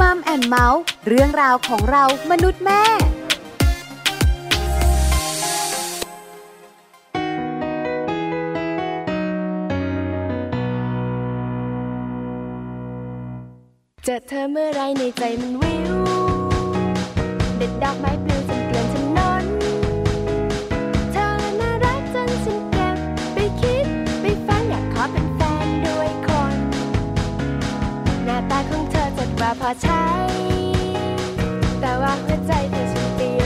มัมแอนเมาส์เรื่องราวของเรามนุษย์แม่เจอเธอเมื่อไรในใจมันวิวเด็ดดอกไม้ปลิว ว่าพอใช้ แต่ว่าหัวใจเธอฉันเปลี่ยน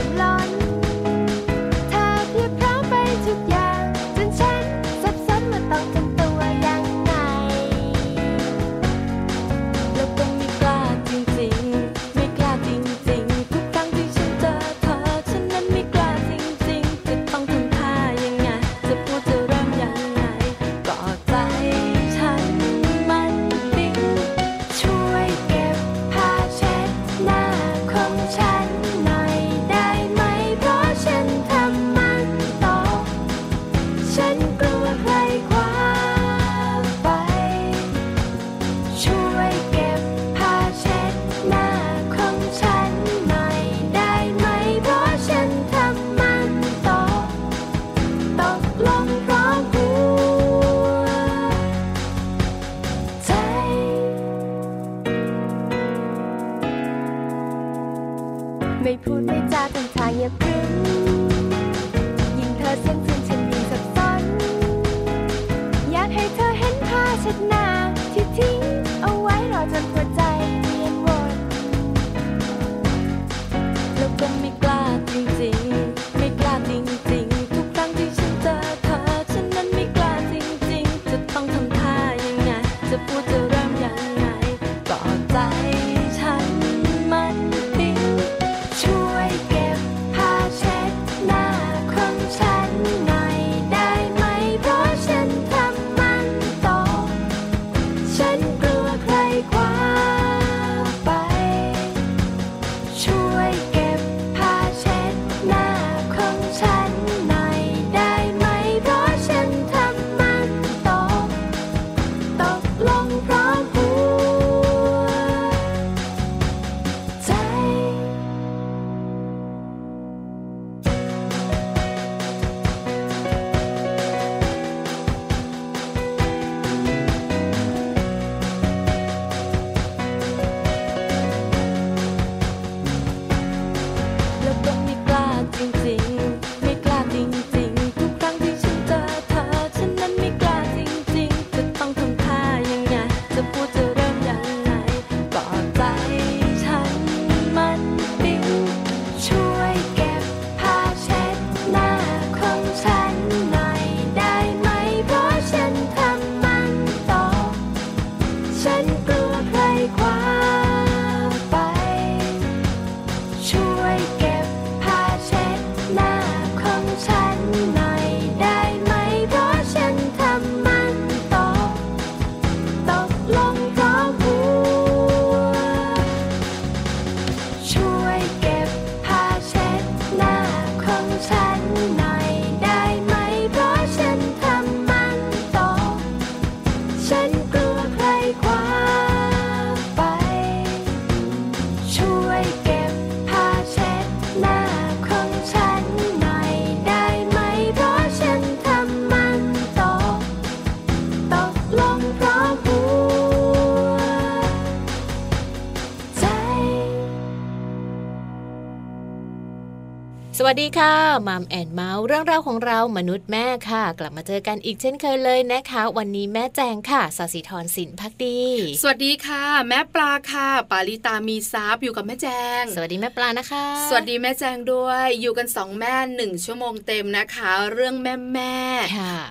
วัสดีค่ะมัมแอนเมาส์เรื่องราวของเรามนุษย์แม่ค่ะ กลับมาเจอกันอีกเช่นเคยเลยนะคะ วันนี้แม่แจงค่ะสศิธรสินพักดี สวัสดีค่ะ แม่ปลาค่ะ ปาลิตามีซับอยู่กับแม่แจง สวัสดีแม่ปลานะคะ สวัสดีแม่แจงด้วย อยู่กันสองแม่หนึ่งชั่วโมงเต็มนะคะ เรื่องแม่แม่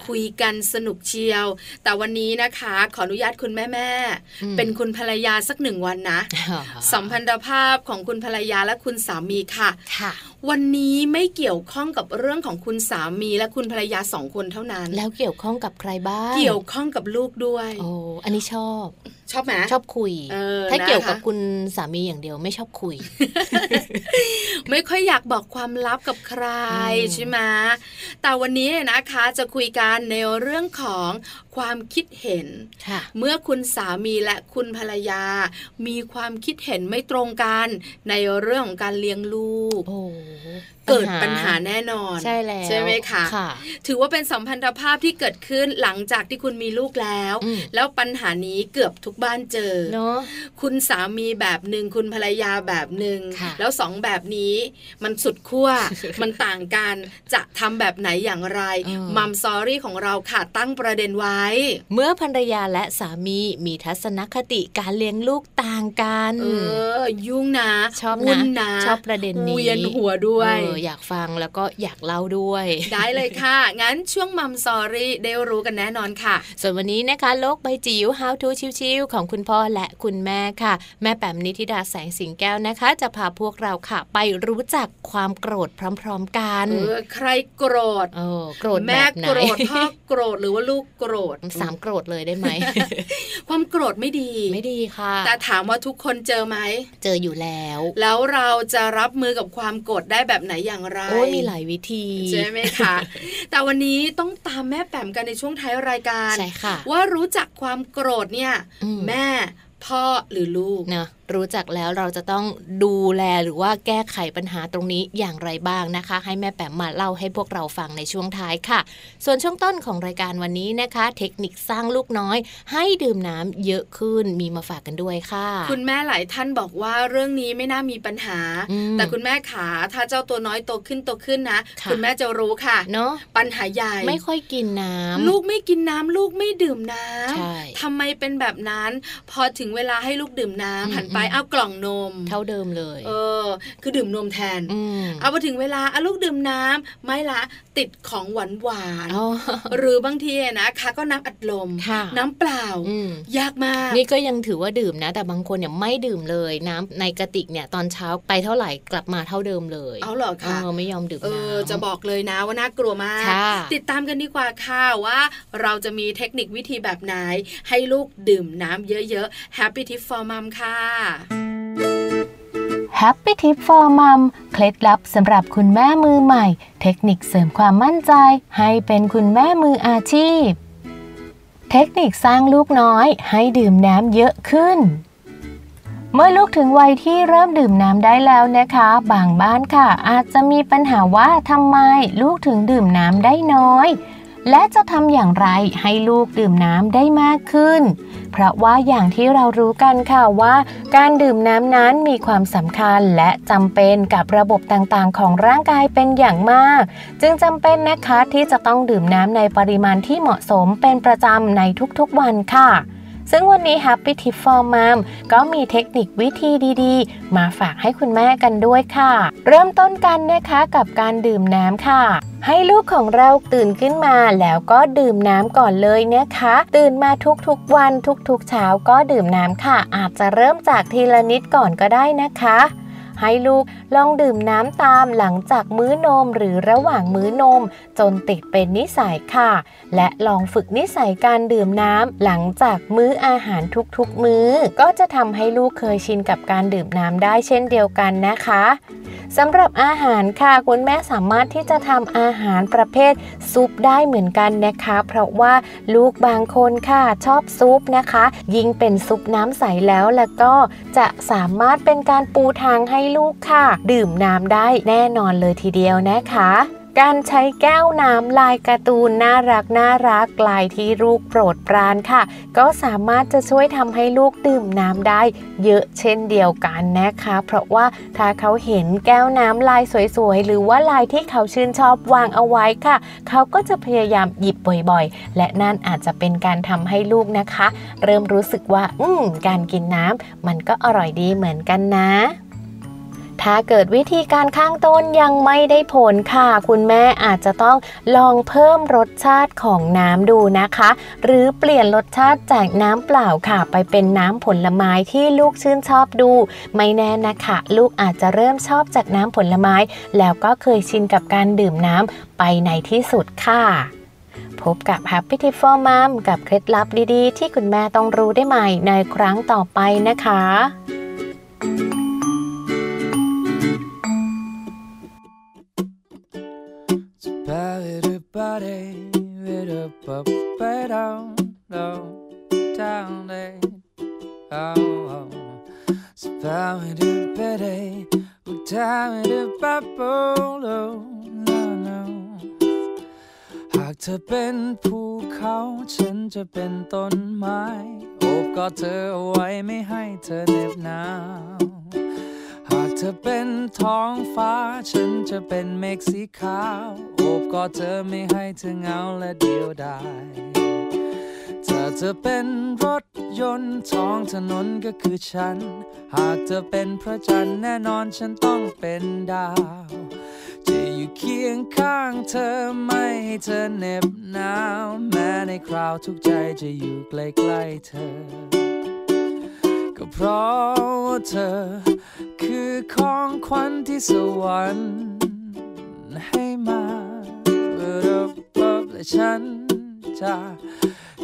คุยกันสนุกเชียว แต่วันนี้นะคะ ขออนุญาตคุณแม่แม่เป็นคุณภรรยาสักหนึ่งวันนะสัมพันธภาพของคุณภรรยาและคุณสามีค่ะ วันนี้ไม่เกี่ยวข้องกับเรื่องของคุณสามีและคุณภรรยาสองคนเท่านั้น แล้วเกี่ยวข้องกับใครบ้าง เกี่ยวข้องกับลูกด้วย โอ้ อันนี้ชอบ ชอบไหมชอบคุยเออถ้านะคะเกี่ยวกับคุณสามีอย่างเดียวไม่ชอบคุย ไม่ค่อยอยากบอกความลับกับใครอืมใช่ไหมแต่วันนี้นะคะจะคุยกันในเรื่องของความคิดเห็นค่ะเมื่อคุณสามีและคุณภรรยา มีความคิดเห็นไม่ตรงกันในเรื่องของการเลี้ยงลูกโอ้เกิดปัญหาแน่นอน ใช่แล้วใช่ไหมคะค่ะถือว่าเป็นสัมพันธภาพที่เกิดขึ้นหลังจากที่คุณมีลูกแล้วอืมแล้วปัญหานี้เกือบทุกบ้านเจอเนาะคุณสามีแบบหนึ่งคุณภรรยาแบบหนึ่งค่ะแล้วสองแบบนี้มันสุดขั้วมันต่างกันจะทำแบบไหนอย่างไรเออมัมซอรี่ของเราค่ะตั้งประเด็นไว้ เมื่อภรรยาและสามีมีทัศนคติการเลี้ยงลูกต่างกันเออยุ่งนะชอบวุ่นะนะชอบประเด็นนี้เวียนหัวด้วยเอออยากฟังแล้วก็อยากเล่าด้วย ได้เลยค่ะ งั้นช่วงมัมซอรี่ได้รู้กันแน่นอนค่ะ ส่วนวันนี้นะคะโลกใบจิ๋ว How to ชิวๆของคุณพ่อและคุณแม่ค่ะ แม่แป๋มนิธิดาแสงสิงแก้วนะคะ จะพาพวกเราค่ะ ไปรู้จักความโกรธพร้อม ๆ กันเออใครโกรธเออโกรธแบแม่บไหนโกรธพ่อโกรธหรือว่าลูกโกรธสามโกรธเลยได้ไหมความโกรธไม่ดีไม่ดีค่ะ แต่ถามว่าทุกคนเจอไหมเจออยู่แล้ว แล้วเราจะรับมือกับความโกรธได้แบบไหนอย่างไรโอ้ยมีหลายวิธีใช่ไหมคะแต่วันนี้ต้องตามแม่แป๋มกันในช่วงท้ายรายการใช่ค่ะว่ารู้จักความโกรธเนี่ยอืมแม่ พ่อหรือลูกเนอะรู้จักแล้วเราจะต้องดูแลหรือว่าแก้ไขปัญหาตรงนี้อย่างไรบ้างนะคะ ให้แม่แปมมาเล่าให้พวกเราฟังในช่วงท้ายค่ะ ส่วนช่วงต้นของรายการวันนี้นะคะ เทคนิคสร้างลูกน้อย ให้ดื่มน้ำเยอะขึ้นมีมาฝากกันด้วยค่ะ คุณแม่หลายท่านบอกว่าเรื่องนี้ไม่น่ามีปัญหาอืมแต่คุณแม่ขาถ้าเจ้าตัวน้อยโตขึ้นโตขึ้นนะค่ะคุณแม่จะรู้ค่ะเนาะปัญหาใหญ่ไม่ค่อยกินน้ำลูกไม่กินน้ำลูกไม่ดื่มน้ใช่ำทำไมเป็นแบบนั้น พอถึงเวลาให้ลูกดื่มน้ำอืมหันไปอืมเอากล่องนม เท่าเดิมเลย เออ คือดื่มนมแทนมเอาพอถึงเวลาเอาลูกดื่มน้ำไม่ละติดของหวานหวานๆอ๋อหรือบางทีอะนะคะ ก็น้ำอัดลมค่ะน้ำเปล่าอืมยากมาก นี่ก็ยังถือว่าดื่มนะ แต่บางคนเนี่ยไม่ดื่มเลย น้ำในกระติกเนี่ยตอนเช้าไปเท่าไหร่กลับมาเท่าเดิมเลยเอาเหรอคะเออไม่ยอมดื่มเอน้อจะบอกเลยนะว่าน่ากลัวมากค่ะติดตามกันดีกว่าค่ะว่า เราจะมีเทคนิควิธีแบบไหนให้ลูกดื่มน้ำเยอะๆ Happy Tip for Mom ค่ะ Happy Tip for Mom เคล็ดลับสำหรับคุณแม่มือใหม่ เทคนิคเสริมความมั่นใจ ให้เป็นคุณแม่มืออาชีพ เทคนิคสร้างลูกน้อยให้ดื่มน้ำเยอะขึ้น เมื่อลูกถึงวัยที่เริ่มดื่มน้ำได้แล้วนะคะ บางบ้านค่ะ อาจจะมีปัญหาว่าทำไมลูกถึงดื่มน้ำได้น้อย และจะทำอย่างไรให้ลูกดื่มน้ำได้มากขึ้น เพราะว่าอย่างที่เรารู้กันค่ะว่า การดื่มน้ำนั้นมีความสำคัญและจำเป็นกับระบบต่างๆ ของร่างกายเป็นอย่างมาก จึงจำเป็นนะคะที่จะต้องดื่มน้ำในปริมาณที่เหมาะสมเป็นประจำในทุกๆวันค่ะ ซึ่งวันนี้ Happy Tip for Mom ก็มีเทคนิควิธีดีๆ มาฝากให้คุณแม่กันด้วยค่ะ เริ่มต้นกันนะคะกับการดื่มน้ำค่ะให้ลูกของเราตื่นขึ้นมาแล้วก็ดื่มน้ำก่อนเลยนะคะ ตื่นมาทุกๆวันทุกๆเช้าก็ดื่มน้ำค่ะ อาจจะเริ่มจากทีละนิดก่อนก็ได้นะคะ ให้ลูกลองดื่มน้ำตามหลังจากมื้อนมหรือระหว่างมื้อนม จนติดเป็นนิสัยค่ะ และลองฝึกนิสัยการดื่มน้ำหลังจากมื้ออาหารทุกๆ มื้อ ก็จะทำให้ลูกเคยชินกับการดื่มน้ำได้เช่นเดียวกันนะคะสำหรับอาหารค่ะ คุณแม่สามารถที่จะทำอาหารประเภทซุปได้เหมือนกันนะคะ เพราะว่าลูกบางคนค่ะชอบซุปนะคะ ยิ่งเป็นซุปน้ำใสแล้วแล้วก็จะสามารถเป็นการปูทางให้ลูกค่ะ ดื่มน้ำได้แน่นอนเลยทีเดียวนะคะการใช้แก้วน้ำลายการ์ตูนน่ารักน่ารักลายที่ลูกโปรดปรานค่ะ ก็สามารถจะช่วยทำให้ลูกดื่มน้ำได้ เยอะเช่นเดียวกันนะคะ เพราะว่าถ้าเขาเห็นแก้วน้ำลายสวยๆ หรือว่าลายที่เขาชื่นชอบวางเอาไว้ค่ะ เขาก็จะพยายามหยิบบ่อยๆ และนั่นอาจจะเป็นการทำให้ลูกนะคะ เริ่มรู้สึกว่า อืมการกินน้ำมันก็อร่อยดีเหมือนกันนะ ถ้าเกิดวิธีการข้างต้นยังไม่ได้ผลค่ะ คุณแม่อาจจะต้องลองเพิ่มรสชาติของน้ำดูนะคะ หรือเปลี่ยนรสชาติจากน้ำเปล่าค่ะ ไปเป็นน้ำผลไม้ที่ลูกชื่นชอบดู ไม่แน่นะคะ ลูกอาจจะเริ่มชอบจากน้ำผลไม้ แล้วก็เคยชินกับการดื่มน้ำไปในที่สุดค่ะพบกับ Happy Tip for Mom กับเคล็ดลับดีๆ ที่คุณแม่ต้องรู้ได้ใหม่ในครั้งต่อไปนะคะ Ba-da-ba-day, ba-da-ba-ba-dum, dum, down day. Oh, oh. Ba-da-ba-day, ba-da-ba-ba-bo, no, no. หากเธอเป็นภูเขาฉันจะเป็นต้นไม้ โอบกอดเธอเอาไว้ไม่ให้เธอเหน็บหนาว ธอเป็นท้องฟ้า ฉันจะเป็นเมฆสีขาว โอบกอดเธอไม่ให้เธอเหงาและเดียวดายถ้าเธอเป็นรถยนต์ท้องถนนก็คือฉัน หากเธอเป็นพระจันทร์แน่นอนฉันต้องเป็นดาว จะอยู่เคียงข้างเธอไม่ให้เธอเหน็บหนาวแม้ในคราวทุกใจจะอยู่ใกล้ๆเธอ ก็เพราะ เธอ คือของขวัญที่สวรรค์ให้มาเปิดอบและฉันจะ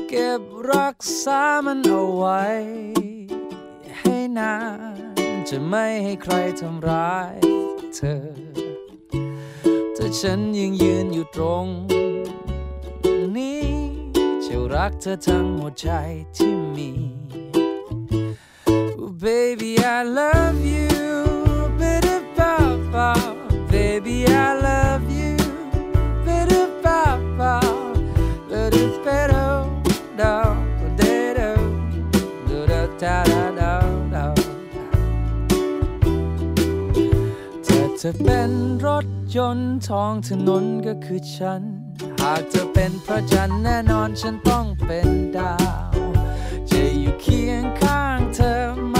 เก็บรักษามันเอาไว้ ให้นาน จะไม่ให้ใครทำร้ายเธอแต่ฉันยังยืนอยู่ตรงนี้จะรักเธอทั้งหัวใจที่มี baby, I love you. Bit about bop, baby, I love you. Bit about bop, but it's better, no, potato, do da da da da da. ถ้าเธอเป็นรถยนต์ท้องถนนก็คือฉัน หากเธอเป็นพระจันทร์แน่นอนฉันต้องเป็นดาว จะอยู่เคียงข้างเธอ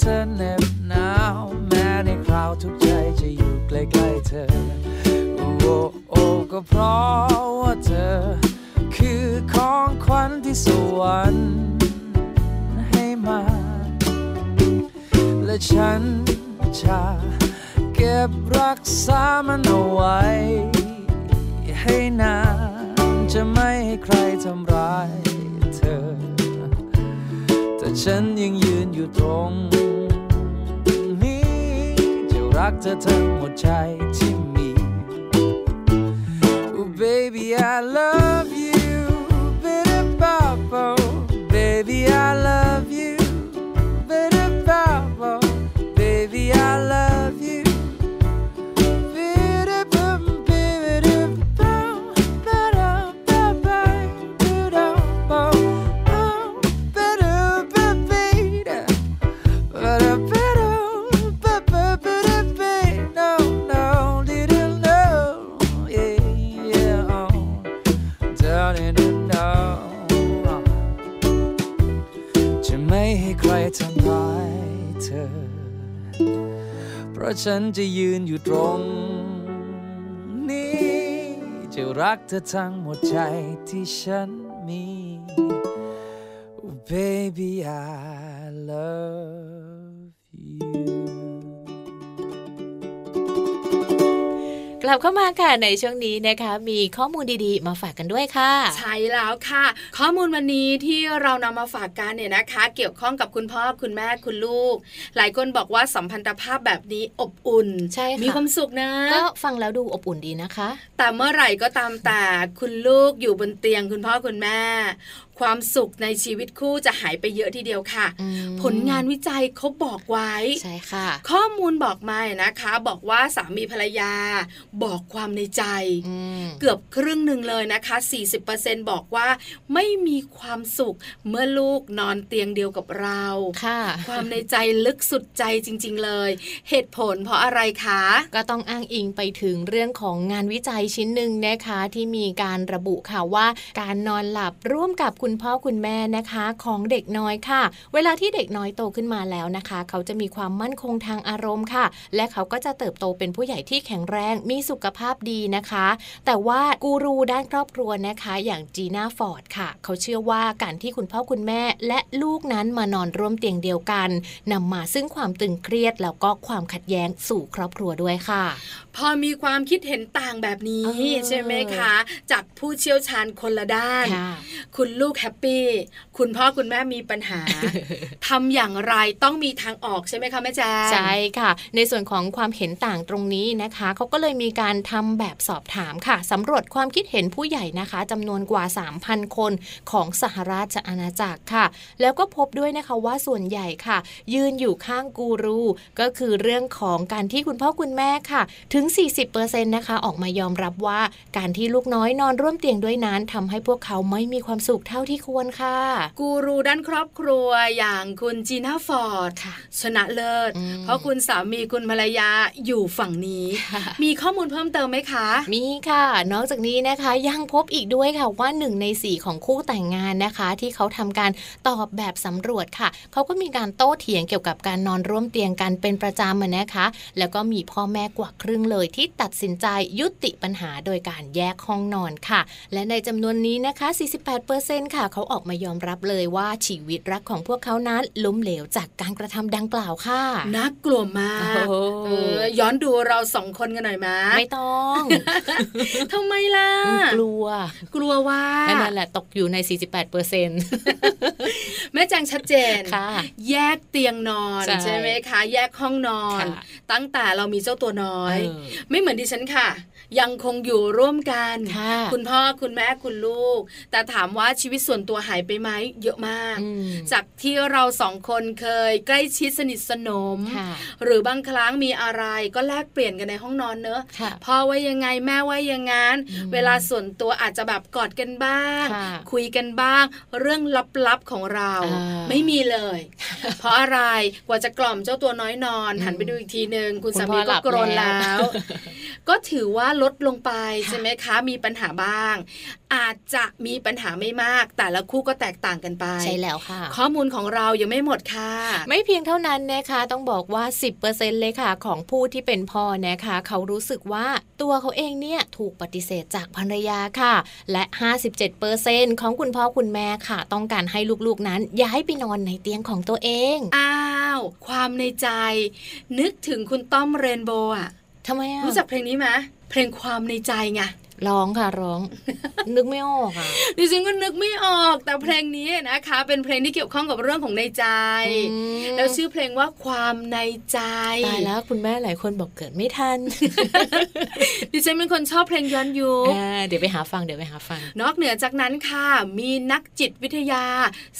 เธอเหน็บหนาวแม้ในคราวทุกใจจะอยู่ใกล้ๆเธอ โอ้โอ้ก็เพราะว่าเธอ คือของขวัญที่สวรรค์ให้มา และฉันจะเก็บรักษามันเอาไว้ ให้นานจะไม่ให้ใครทำร้ายเธอ แต่ฉันยังยืนอยู่ตรง รักเธอทั้งหมดใจที่มี Oh baby I love you ฉันจะยืนอยู่ตรงนี้จะรักเธอทั้งหมดใจที่ฉันมี Oh, baby I love ลับเข้ามาค่ะในช่วงนี้นะคะ มีข้อมูลดีๆ มาฝากกันด้วยค่ะ ใช่แล้วค่ะ ข้อมูลวันนี้ที่เรานำมาฝากกันเนี่ยนะคะ เกี่ยวข้องกับคุณพ่อคุณแม่คุณลูก หลายคนบอกว่าสัมพันธภาพแบบนี้อบอุ่นใช่ค่ะมีความสุขนะก็ฟังแล้วดูอบอุ่นดีนะคะ แต่เมื่อไหร่ก็ตามแต่คุณลูกอยู่บนเตียงคุณพ่อคุณแม่ ความสุขในชีวิตคู่จะหายไปเยอะทีเดียวค่ะอืมผลงานวิจัยเขาบอกไว้ใช่ค่ะ ข้อมูลบอกมานะคะ บอกว่าสามีภรรยา บอกความในใจอืมเกือบครึ่งหนึ่งเลยนะคะ 40%บอกว่าไม่มีความสุขเมื่อลูกนอนเตียงเดียวกับเราค่ะ ความในใจลึกสุดใจจริง ๆ เลย เหตุผลเพราะอะไรคะ ก็ต้องอ้างอิงไปถึงเรื่องของงานวิจัยชิ้นหนึ่งนะคะที่มีการระบุค่ะว่าการนอนหลับร่วมกับคุณคุณพ่อคุณแม่นะคะของเด็กน้อยค่ะ เวลาที่เด็กน้อยโตขึ้นมาแล้วนะคะ เขาจะมีความมั่นคงทางอารมณ์ค่ะ และเขาก็จะเติบโตเป็นผู้ใหญ่ที่แข็งแรงมีสุขภาพดีนะคะ แต่ว่ากูรูด้านครอบครัวนะคะ อย่างจีน่าฟอร์ดค่ะ เขาเชื่อว่าการที่คุณพ่อคุณแม่และลูกนั้นมานอนร่วมเตียงเดียวกันนำมาซึ่งความตึงเครียดแล้วก็ความขัดแย้งสู่ครอบครัวด้วยค่ะ พอมีความคิดเห็นต่างแบบนี้เออใช่ไหมคะ จากผู้เชี่ยวชาญคนละด้านค่ะคุณลูกแฮปปี้คุณพ่อคุณแม่มีปัญหาทำอย่างไรต้องมีทางออกใช่ไหมคะแม่แจ้งใช่ค่ะ ในส่วนของความเห็นต่างตรงนี้นะคะเขาก็เลยมีการทำแบบสอบถามค่ะสำรวจความคิดเห็นผู้ใหญ่นะคะจำนวนกว่า 3,000 คนของสหราชอาณาจักรค่ะ แล้วก็พบด้วยนะคะว่าส่วนใหญ่ค่ะ ยืนอยู่ข้างกูรูก็คือเรื่องของการที่คุณพ่อคุณแม่ค่ะ ถึง 40%นะคะออกมายอมรับว่าการที่ลูกน้อยนอนร่วมเตียงด้วยนั้นทำให้พวกเขาไม่มีความสุขเท่าที่ควรค่ะ กูรูด้านครอบครัวอย่างคุณจีน่าฟอร์ดค่ะชนะเลิศอืมเพราะคุณสามีคุณภรรยาอยู่ฝั่งนี้ค่ะมีข้อมูลเพิ่มเติมไหมคะ มีค่ะ นอกจากนี้นะคะยังพบอีกด้วยค่ะว่าหนึ่งในสี่ของคู่แต่งงานนะคะ ที่เขาทำการตอบแบบสำรวจค่ะ เขาก็มีการโต้เถียงเกี่ยวกับการนอนร่วมเตียงกันเป็นประจำอะนะคะ แล้วก็มีพ่อแม่กว่าครึ่งเลยที่ตัดสินใจยุติปัญหาโดยการแยกห้องนอนค่ะ และในจำนวนนี้นะคะ 48%ค่ะเขาออกมายอมรับเลยว่าชีวิตรักของพวกเขานั้นล้มเหลวจากการกระทำดังกล่าวค่ะน่ากลัวมากโอ้เออย้อนดูเราสองคนกันหน่อยมะไม่ต้องทำไมล่ะ กลัว กลัวว่านั่นแหละตกอยู่ใน 48%เปอร์เซ็นต์แม่แจงชัดเจนค่ะแยกเตียงนอนใช่ใช่ไหมคะ แยกห้องนอนค่ะตั้งแต่เรามีเจ้าตัวน้อยเออไม่เหมือนดิฉันค่ะ ยังคงอยู่ร่วมกันค่ะคุณพ่อคุณแม่คุณลูก แต่ถามว่าชีวิตส่วนตัวหายไปไหมเยอะมากอืมจากที่เราสองคนเคย ใกล้ชิดสนิทสนมค่ะหรือบางครั้งมีอะไรก็แลกเปลี่ยนกันในห้องนอนเนอะค่ะพ่อว่ายังไงแม่ว่ายังงั้นอืมเวลาส่วนตัวอาจจะแบบกอดกันบ้างค่ะคุยกันบ้าง เรื่องลับๆของเราอ่าไม่มีเลย เพราะอะไรกว่าจะกล่อมเจ้าตัวน้อยนอน หันไปดูอีกทีหนึ่งคุณคุณสาพ่มีอหลัก็บกรนแล้แล้ววก็ถือว่าลดลงไปใช่ไหมคะมีปัญหาบ้าง อาจจะมีปัญหาไม่มากแต่ละคู่ก็แตกต่างกันไป ใช่แล้วค่ะ ข้อมูลของเรายังไม่หมดค่ะ ไม่เพียงเท่านั้นนะคะ ต้องบอกว่า 10%เลยค่ะ ของผู้ที่เป็นพ่อนะคะ เขารู้สึกว่าตัวเขาเองเนี่ยถูกปฏิเสธจากภรรยาค่ะ และ 57%ของคุณพ่อคุณแม่ค่ะ ต้องการให้ลูกๆนั้นย้ายไปนอนในเตียงของตัวเอง อ้าว ความในใจ นึกถึงคุณต้อมเรนโบว์อะทำไมอะรู้จักเพลงนี้ไหมเพลงความในใจไง ร้องค่ะร้อง นึกไม่ออกอะดิฉันก็นึกไม่ออกแต่เพลงนี้นะคะ เป็นเพลงที่เกี่ยวข้องกับเรื่องของในใจอืมแล้วชื่อเพลงว่าความในใจตายแล้วคุณแม่หลายคนบอกเกิดไม่ทันดิฉันเป็นคนชอบเพลงย้อนยุคอ่าเดี๋ยวไปหาฟังเดี๋ยวไปหาฟัง นอกเหนือจากนั้นค่ะ มีนักจิตวิทยา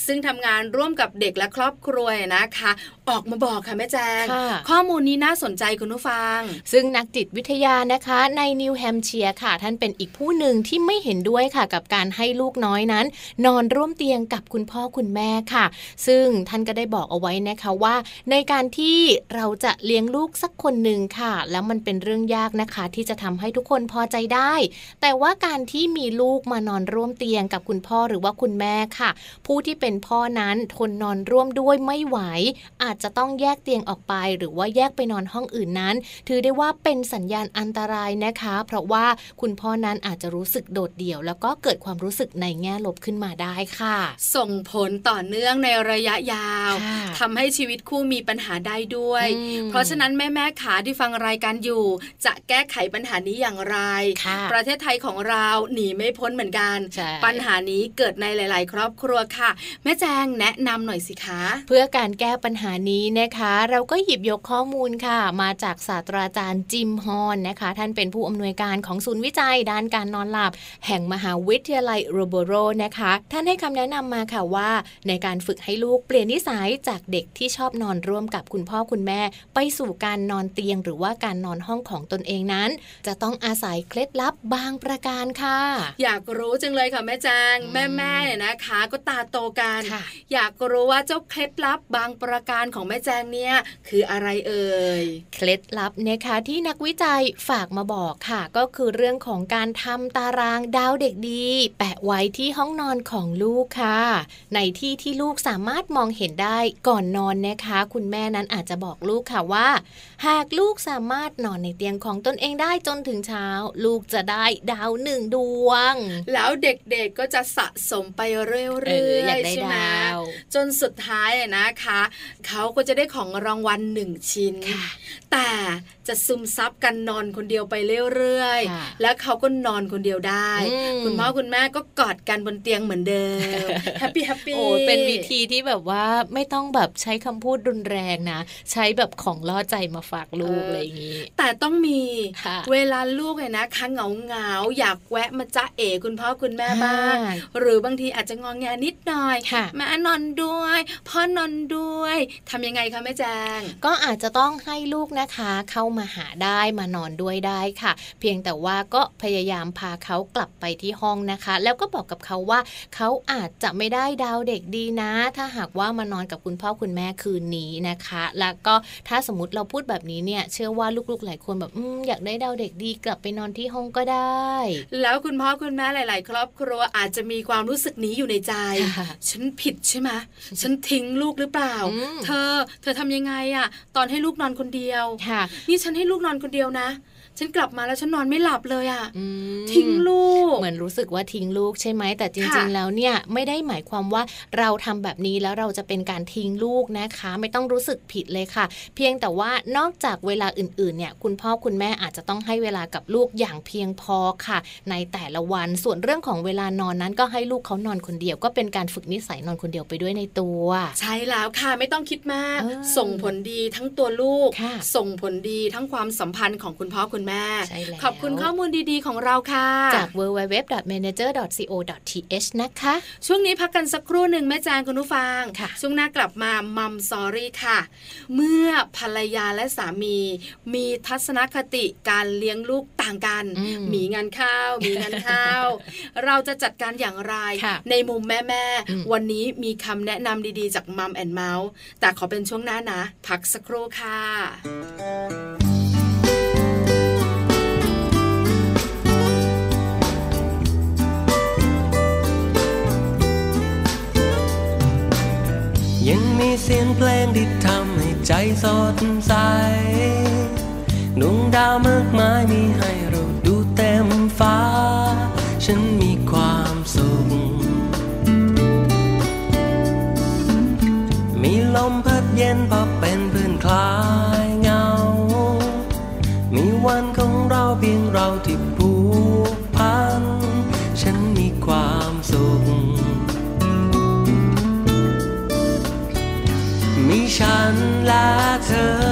ซึ่งทำงานร่วมกับเด็กและครอบครัวนะคะ ออกมาบอกค่ะแม่แจงค่ะข้อมูลนี้น่าสนใจคุณผู้ฟัง ซึ่งนักจิตวิทยานะคะ ในนิวแฮมเชียร์ค่ะ ท่านเป็นอีกผู้หนึ่งที่ไม่เห็นด้วยค่ะ กับการให้ลูกน้อยนั้น นอนร่วมเตียงกับคุณพ่อคุณแม่ค่ะ ซึ่งท่านก็ได้บอกเอาไว้นะคะว่า ในการที่เราจะเลี้ยงลูกสักคนหนึ่งค่ะ แล้วมันเป็นเรื่องยากนะคะ ที่จะทำให้ทุกคนพอใจได้ แต่ว่าการที่มีลูกมานอนร่วมเตียงกับคุณพ่อหรือว่าคุณแม่ค่ะ ผู้ที่เป็นพ่อนั้นทนนอนร่วมด้วยไม่ไหว อาจจะต้องแยกเตียงออกไป หรือว่าแยกไปนอนห้องอื่นนั้น ถือได้ว่าเป็นสัญญาณอันตรายนะคะ เพราะว่าคุณพ่อนั้นอาจจะรู้สึกโดดเดี่ยว แล้วก็เกิดความรู้สึกในแง่ลบขึ้นมาได้ค่ะ ส่งผลต่อเนื่องในระยะยาวค่ะทำให้ชีวิตคู่มีปัญหาได้ด้วยอืมเพราะฉะนั้นแม่แม่ๆขาที่ฟังรายการอยู่ จะแก้ไขปัญหานี้อย่างไรค่ะประเทศไทยของเราหนีไม่พ้นเหมือนกันใช่ปัญหานี้เกิดในหลาย ๆ ครอบครัวค่ะ แม่แจงแนะนำหน่อยสิคะ เพื่อการแก้ปัญหานี้นะคะ เราก็หยิบยกข้อมูลค่ะ มาจากศาสตราจารย์จิมฮอนนะคะ ท่านเป็นผู้อำนวยการของศูนย์วิจัยด้านการนอนหลับ แห่งมหาวิทยาลัยโรโบโรนะคะ ท่านให้คำแนะนำมาค่ะว่า ในการฝึกให้ลูกเปลี่ยนนิสัยจากเด็กที่ชอบนอนร่วมกับคุณพ่อคุณแม่ ไปสู่การนอนเตียง หรือว่าการนอนห้องของตนเองนั้น จะต้องอาศัยเคล็ดลับบางประการค่ะ อยากรู้จังเลยค่ะแม่แจงอืมแม่แม่ๆเนี่ยนะคะก็ตาโตกันค่ะอยากรู้ว่าเจ้าเคล็ดลับบางประการของแม่แจงเนี่ยคืออะไรเอ่ยเคล็ดลับนะคะที่นักวิจัยฝากมาบอกค่ะ ก็คือเรื่องของกการทำตารางดาวเด็กดี แปะไว้ที่ห้องนอนของลูกค่ะ ในที่ที่ลูกสามารถมองเห็นได้ก่อนนอนนะคะ คุณแม่นั้นอาจจะบอกลูกค่ะว่า หากลูกสามารถนอนในเตียงของตนเองได้จนถึงเช้า ลูกจะได้ดาวหนึ่งดวง แล้วเด็กๆก็จะสะสมไปเรื่อยๆเอออยากได้ๆใช่ไหมดาวจนสุดท้ายอะนะคะ เขาก็จะได้ของรางวัลหนึ่งชิ้นค่ะแต่จะซึมซับกันนอนคนเดียวไปเรื่อยๆค่ะแล้วเขาก็นอนคนเดียวได้อืมคุณพ่อคุณแม่ก็กอดกันบนเตียงเหมือนเดิม happy happy โอ้เป็นวิธีที่แบบว่าไม่ต้องแบบใช้คำพูดรุนแรงนะ ใช้แบบของล่อใจมาฝากลูกอะไรอย่างนี้ แต่ต้องมีค่ะเวลาลูกเนี่ยนะคะเหงาเหงาๆอยากแวะมาจ้าเอ๋คุณพ่อคุณแม่บ้างอ่าหรือบางทีอาจจะงองแงนิดหน่อยค่ะแม่นอนด้วยพ่อนอนด้วยทำยังไงคะแม่แจงก็อาจจะต้องให้ลูกนะคะเข้ามาหาได้มานอนด้วยได้ค่ะ เพียงแต่ว่าก็พยายามพาเขากลับไปที่ห้องนะคะ แล้วก็บอกกับเขาว่าเขาอาจจะไม่ได้ดาวเด็กดีนะ ถ้าหากว่ามานอนกับคุณพ่อคุณแม่คืนนี้นะคะ แล้วก็ถ้าสมมติเราพูดแบบนี้เนี่ย เชื่อว่าลูกๆหลายคนแบบอมอยากได้ดาวเด็กดีกลับไปนอนที่ห้องก็ได้ แล้วคุณพ่อคุณแม่หลาย ๆ ครอบครัวอาจจะมีความรู้สึกนี้อยู่ในใจค่ะฉันผิดใช่ไหมฉันทิ้งลูกหรือเปล่าอืมเธอ เธอทำยังไงอะตอนให้ลูกนอนคนเดียวค่ะนี่ฉันให้ลูกนอนคนเดียวนะ ฉันกลับมาแล้วฉันนอนไม่หลับเลยอะอืมทิ้งลูก เหมือนรู้สึกว่าทิ้งลูกใช่ไหมแต่จริงค่ะๆแล้วเนี่ยไม่ได้หมายความว่าเราทำแบบนี้แล้วเราจะเป็นการทิ้งลูกนะคะ ไม่ต้องรู้สึกผิดเลยค่ะ เพียงแต่ว่านอกจากเวลาอื่น ๆ เนี่ย คุณพ่อคุณแม่อาจจะต้องให้เวลากับลูกอย่างเพียงพอค่ะ ในแต่ละวันส่วนเรื่องของเวลานอนนั้นก็ให้ลูกเขานอนคนเดียว ก็เป็นการฝึกนิสัยนอนคนเดียวไปด้วยในตัว ใช่แล้วค่ะไม่ต้องคิดมากเออส่งผลดีทั้งตัวลูกค่ะส่งผลดีทั้งความสัมพันธ์ของคุณพ่อคุณแม่ใช่แล้วขอบคุณข้อมูลดีๆของเราค่ะ จาก www.manager.co.th นะคะ ช่วงนี้พักกันสักครู่หนึ่งแม่แจงคุณผู้ฟังค่ะ ช่วงหน้ากลับมามัมซอรี่ค่ะ เมื่อภรรยาและสามี มีทัศนคติการเลี้ยงลูกต่างกันอืมมีงานข้าว มีงานข้าว เราจะจัดการอย่างไรค่ะในมุมแม่อืมๆวันนี้มีคำแนะนำดีๆ จากมัมแอนเมาส์แต่ขอเป็นช่วงหน้านะ พักสักครู่ค่ะ เสียงเพลงที่ทำให้ใจสดใส ดวงดาวมากมายมีให้เราดูเต็มฟ้า ฉันมีความสุข มีลมพัดเย็นพอเป็นเพื่อนคลายเหงา มีวันของเราเพียงเราที่ผูกพันฉัน เธอ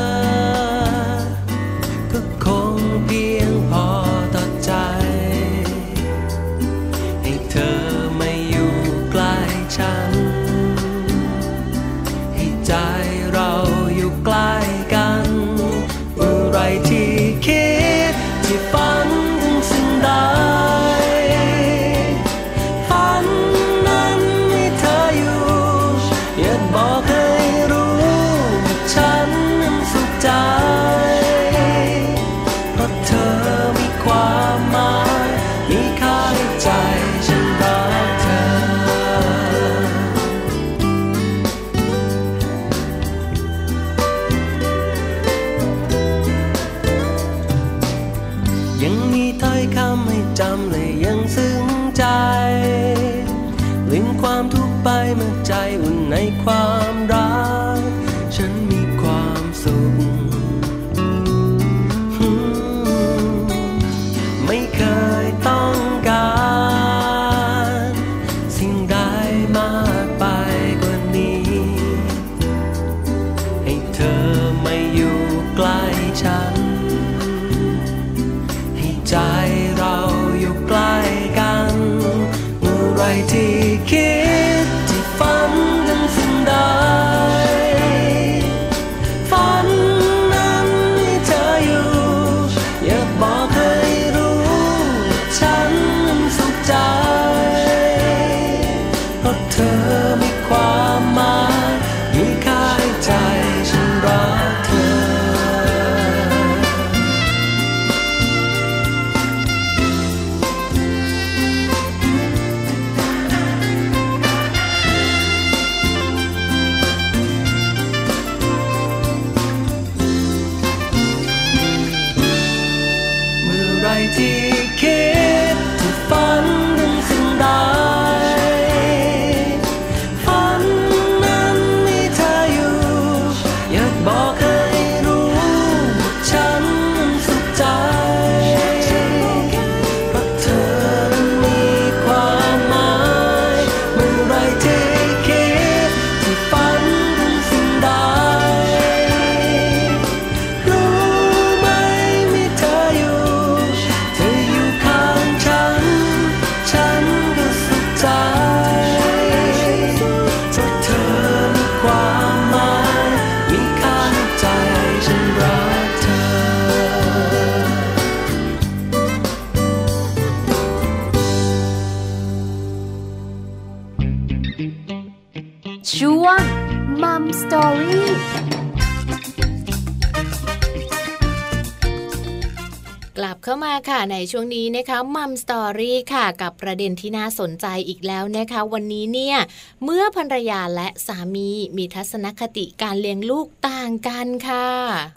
มาค่ะในช่วงนี้นะคะมัมสตอรี่ค่ะกับประเด็นที่น่าสนใจอีกแล้วนะคะ วันนี้เนี่ยเมื่อภรรยาและสามีมีทัศนคติการเลี้ยงลูกต่างกันค่ะ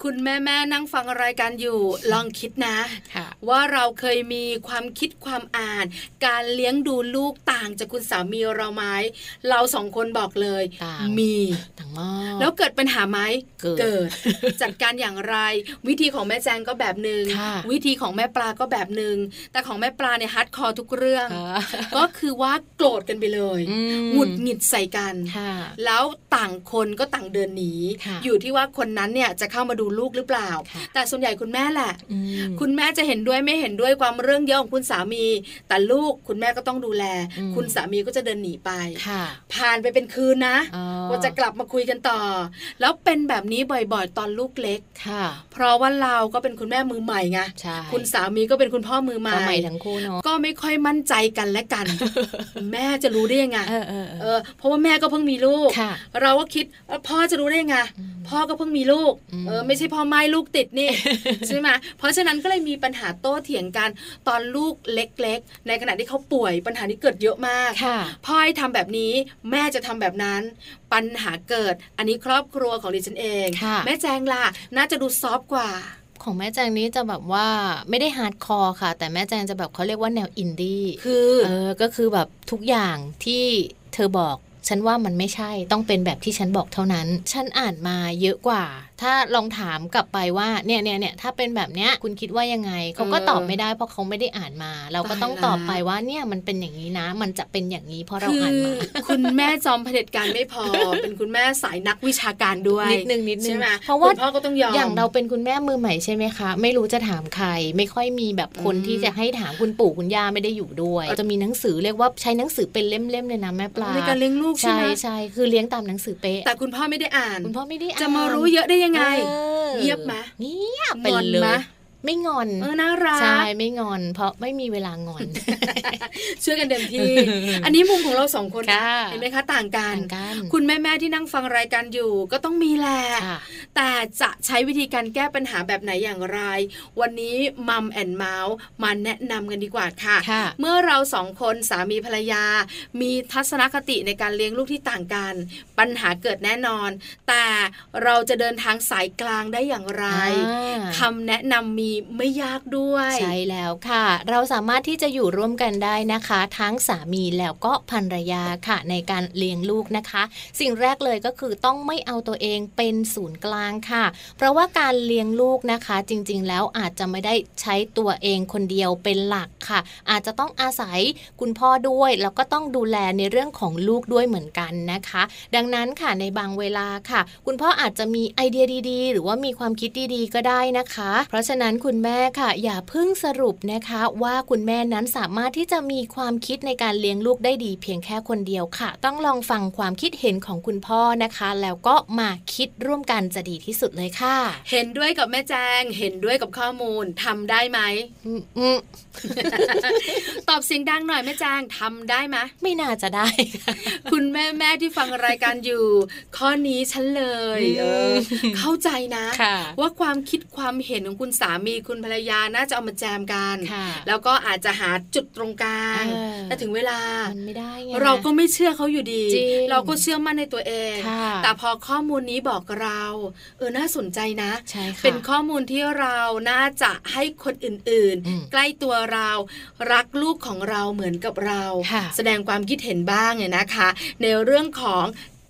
คุณแม่แม่ๆนั่งฟังรายการอยู่ลองคิดนะค่ะว่าเราเคยมีความคิดความอ่าน การเลี้ยงดูลูกต่างจากคุณสามีเราไหมเราสองคนบอกเลยต่างมีต่างมากแล้วเกิดปัญหาไหมเกิดดจัดการอย่างไร วิธีของแม่แจงก็แบบหนึ่งค่ะวิธีของแม่ปลาก็แบบหนึ่งแต่ของแม่ปลาเนี่ยฮัดคอร์ทุกเรื่องค่ะก็คือว่าโกรธกันไปเลยอืมหงุดหงิดใส่กันค่ะแล้วต่างคนก็ต่างเดินหนีค่ะอยู่ที่ว่าคนนั้นเนี่ยจะเข้ามาดูลูกหรือเปล่าค่ะแต่ส่วนใหญ่คุณแม่แหละอืมคุณแม่จะเห็นด้วยไม่เห็นด้วยความเรื่องเยอะของคุณสามี แต่ลูกคุณแม่ก็ต้องดูแลอืมคุณสามีก็จะเดินหนีไปค่ะผ่านไปเป็นคืนนะอ๋อว่าจะกลับมาคุยกันต่อ แล้วเป็นแบบนี้บ่อยๆ ตอนลูกเล็กค่ะเพราะว่าเราก็เป็นคุณแม่มือใหม่ไงใช่คุณสามีก็เป็นคุณพ่อมือใหม่ก็ใหม่ทั้งคู่เนาะก็ไม่ค่อยมั่นใจกันและกัน แม่จะรู้ได้ยังไงเออเออเอเอออเพราะว่าแม่ก็เพิ่งมีลูกค่ะเราก็คิดว่าพ่อจะรู้ได้ยังไงพ่อก็เพิ่งมีลูกอืมเออไม่ใช่พ่อไม่ลูกติดนี่ใช่ไหมเพราะฉะนั้นก็เลยมีปัญหาโต้เถียงกันตอนลูกเล็ก ๆ ในขณะที่เขาป่วยปัญหานี้เกิดเยอะมากค่ะพ่อให้ทำแบบนี้แม่จะทำแบบนั้น ปัญหาเกิด อันนี้ครอบครัวของดิฉันเองค่ะแม่แจงล่ะน่าจะดู soft กว่า ของแม่แจงนี้จะแบบว่าไม่ได้ hardcore ค่ะ แต่แม่แจงจะแบบเขาเรียกว่าแนวอินดี้คือเออก็คือแบบทุกอย่างที่เธอบอกฉันว่ามันไม่ใช่ต้องเป็นแบบที่ฉันบอกเท่านั้น ฉันอ่านมาเยอะกว่า ถ้าลองถามกลับไปว่าเนี่ยเนี่ยเนี่ยถ้าเป็นแบบเนี้ยคุณคิดว่ายังไงเขาก็เออตอบไม่ได้เพราะเขาไม่ได้อ่านมา เราก็ต้องตายละตอบไปว่าเนี่ยมันเป็นอย่างนี้นะ มันจะเป็นอย่างนี้เพราะเราคืออ่านมาคุณแม่จอมเผด็จการไม่พอ เป็นคุณแม่สายนักวิชาการด้วยนิดนึงนิดนึใช่งไหมเพราะว่าคุณพ่อก็ต้องยอมอย่างเราเป็นคุณแม่มือใหม่ใช่ไหมคะ ไม่รู้จะถามใคร ไม่ค่อยมีแบบคนอืมที่จะให้ถามคุณปู่คุณย่าไม่ได้อยู่ด้วยจะมีหนังสือเรียกว่าใช้หนังสือเป็นเล่มๆเลยนะแม่ปลาในการเลี้ยงลูกใช่ใช่ไหมใช่คือเลี้ยงตามหนังสือเป๊ะแต่คุณพ่อไม่ได้อ่าน คุณพ่อไม่ได้อ่านจะมารู้เยอะได้ยังไงออเงียบไหมเงียบไปงอนเลไหมย ไม่งอนเออน่ารักใช่ไม่งอน เพราะไม่มีเวลางอนช่วยกันเต็มที่ อันนี้มุมของเราสองคนนะค่ะเห็นไหมคะต่างกันต่างกันคุณแม่แม่ๆที่นั่งฟังรายการอยู่ก็ต้องมีแหละค่ะแต่จะใช้วิธีการแก้ปัญหาแบบไหนอย่างไร วันนี้มัมแอนเมาส์มาแนะนำกันดีกว่าค่ะค่ะ เมื่อเราสองคนสามีภรรยา มีทัศนคติในการเลี้ยงลูกที่ต่างกัน ปัญหาเกิดแน่นอน แต่เราจะเดินทางสายกลางได้อย่างไรอ่าคำแนะนำมีไม่ยากด้วย ใช่แล้วค่ะ เราสามารถที่จะอยู่ร่วมกันได้นะคะ ทั้งสามีแล้วก็ภรรยาค่ะ ในการเลี้ยงลูกนะคะ สิ่งแรกเลยก็คือต้องไม่เอาตัวเองเป็นศูนย์กลางค่ะ เพราะว่าการเลี้ยงลูกนะคะ จริง ๆ แล้วอาจจะไม่ได้ใช้ตัวเองคนเดียวเป็นหลักค่ะ อาจจะต้องอาศัยคุณพ่อด้วยแล้วก็ต้องดูแลในเรื่องของลูกด้วยเหมือนกันนะคะ ดังนั้นค่ะในบางเวลาค่ะ คุณพ่ออาจจะมีไอเดียดี ๆ หรือว่ามีความคิดดีๆ ก็ได้นะคะ เพราะฉะนั้นคุณแม่ค่ะ อย่าเพิ่งสรุปนะคะ ว่าคุณแม่นั้นสามารถที่จะมีความคิดในการเลี้ยงลูกได้ดี เพียงแค่คนเดียวค่ะ ต้องลองฟังความคิดเห็นของคุณพ่อนะคะ แล้วก็มาคิดร่วมกันจะดีที่สุดเลยค่ะ เห็นด้วยกับแม่แจงเห็นด้วยกับข้อมูลทำได้ไหมอืมอืมตอบเสียงดังหน่อยแม่แจงทำได้ไหมไม่น่าจะได้ คุณแม่แม่ที่ฟังรายการอยู่ ข้อนี้ฉันเลยเออเข้าใจนะค่ะว่าความคิดความเห็นของคุณสามีคุณภรรยาน่าจะเอามาแจมกันค่ะแล้วก็อาจจะหาจุดตรงกลางเออแต่ถึงเวลามันไม่ได้ไงเราก็ไม่เชื่อเขาอยู่ดีจริงเราก็เชื่อมั่นในตัวเองค่ะแต่พอข้อมูลนี้บอกเรา เออน่าสนใจนะใช่ค่ะเป็นข้อมูลที่เราน่าจะให้คนอื่นอืมๆใกล้ตัวเรารักลูกของเราเหมือนกับเราค่ะแสดงความคิดเห็นบ้างเนี่ยนะคะ ในเรื่องของ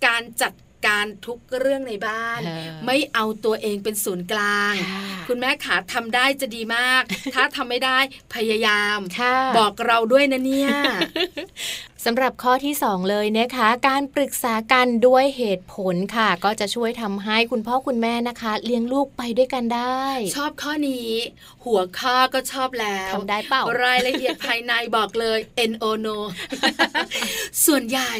การจัด การทุกเรื่องในบ้านเออไม่เอาตัวเองเป็นศูนย์กลางค่ะคุณแม่ขาทำได้จะดีมาก ถ้าทำไม่ได้พยายามค่ะบอกเราด้วยนะเนี่ย สำหรับข้อที่ 2 เลยนะคะ การปรึกษากันด้วยเหตุผลค่ะ ก็จะช่วยทำให้คุณพ่อคุณแม่นะคะ เลี้ยงลูกไปด้วยกันได้ ชอบข้อนี้ หัวข้อก็ชอบแล้วทำได้เปล่ารายละเอียดภายในบอกเลย N O no ส่วนใหญ่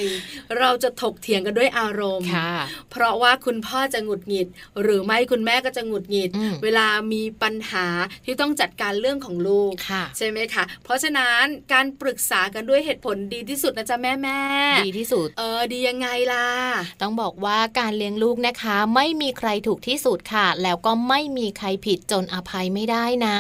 เราจะถกเถียงกันด้วยอารมณ์ค่ะเพราะว่าคุณพ่อจะหงุดหงิด หรือไม่คุณแม่ก็จะหงุดหงิดอืมเวลามีปัญหาที่ต้องจัดการเรื่องของลูกค่ะใช่ไหมคะเพราะฉะนั้นการปรึกษากันด้วยเหตุผลดีที่สุดดนะจ๊ะแม่แม่ดีที่สุด เออดียังไงล่ะ ต้องบอกว่าการเลี้ยงลูกนะคะ ไม่มีใครถูกที่สุดค่ะ แล้วก็ไม่มีใครผิดจนอภัยไม่ได้นะ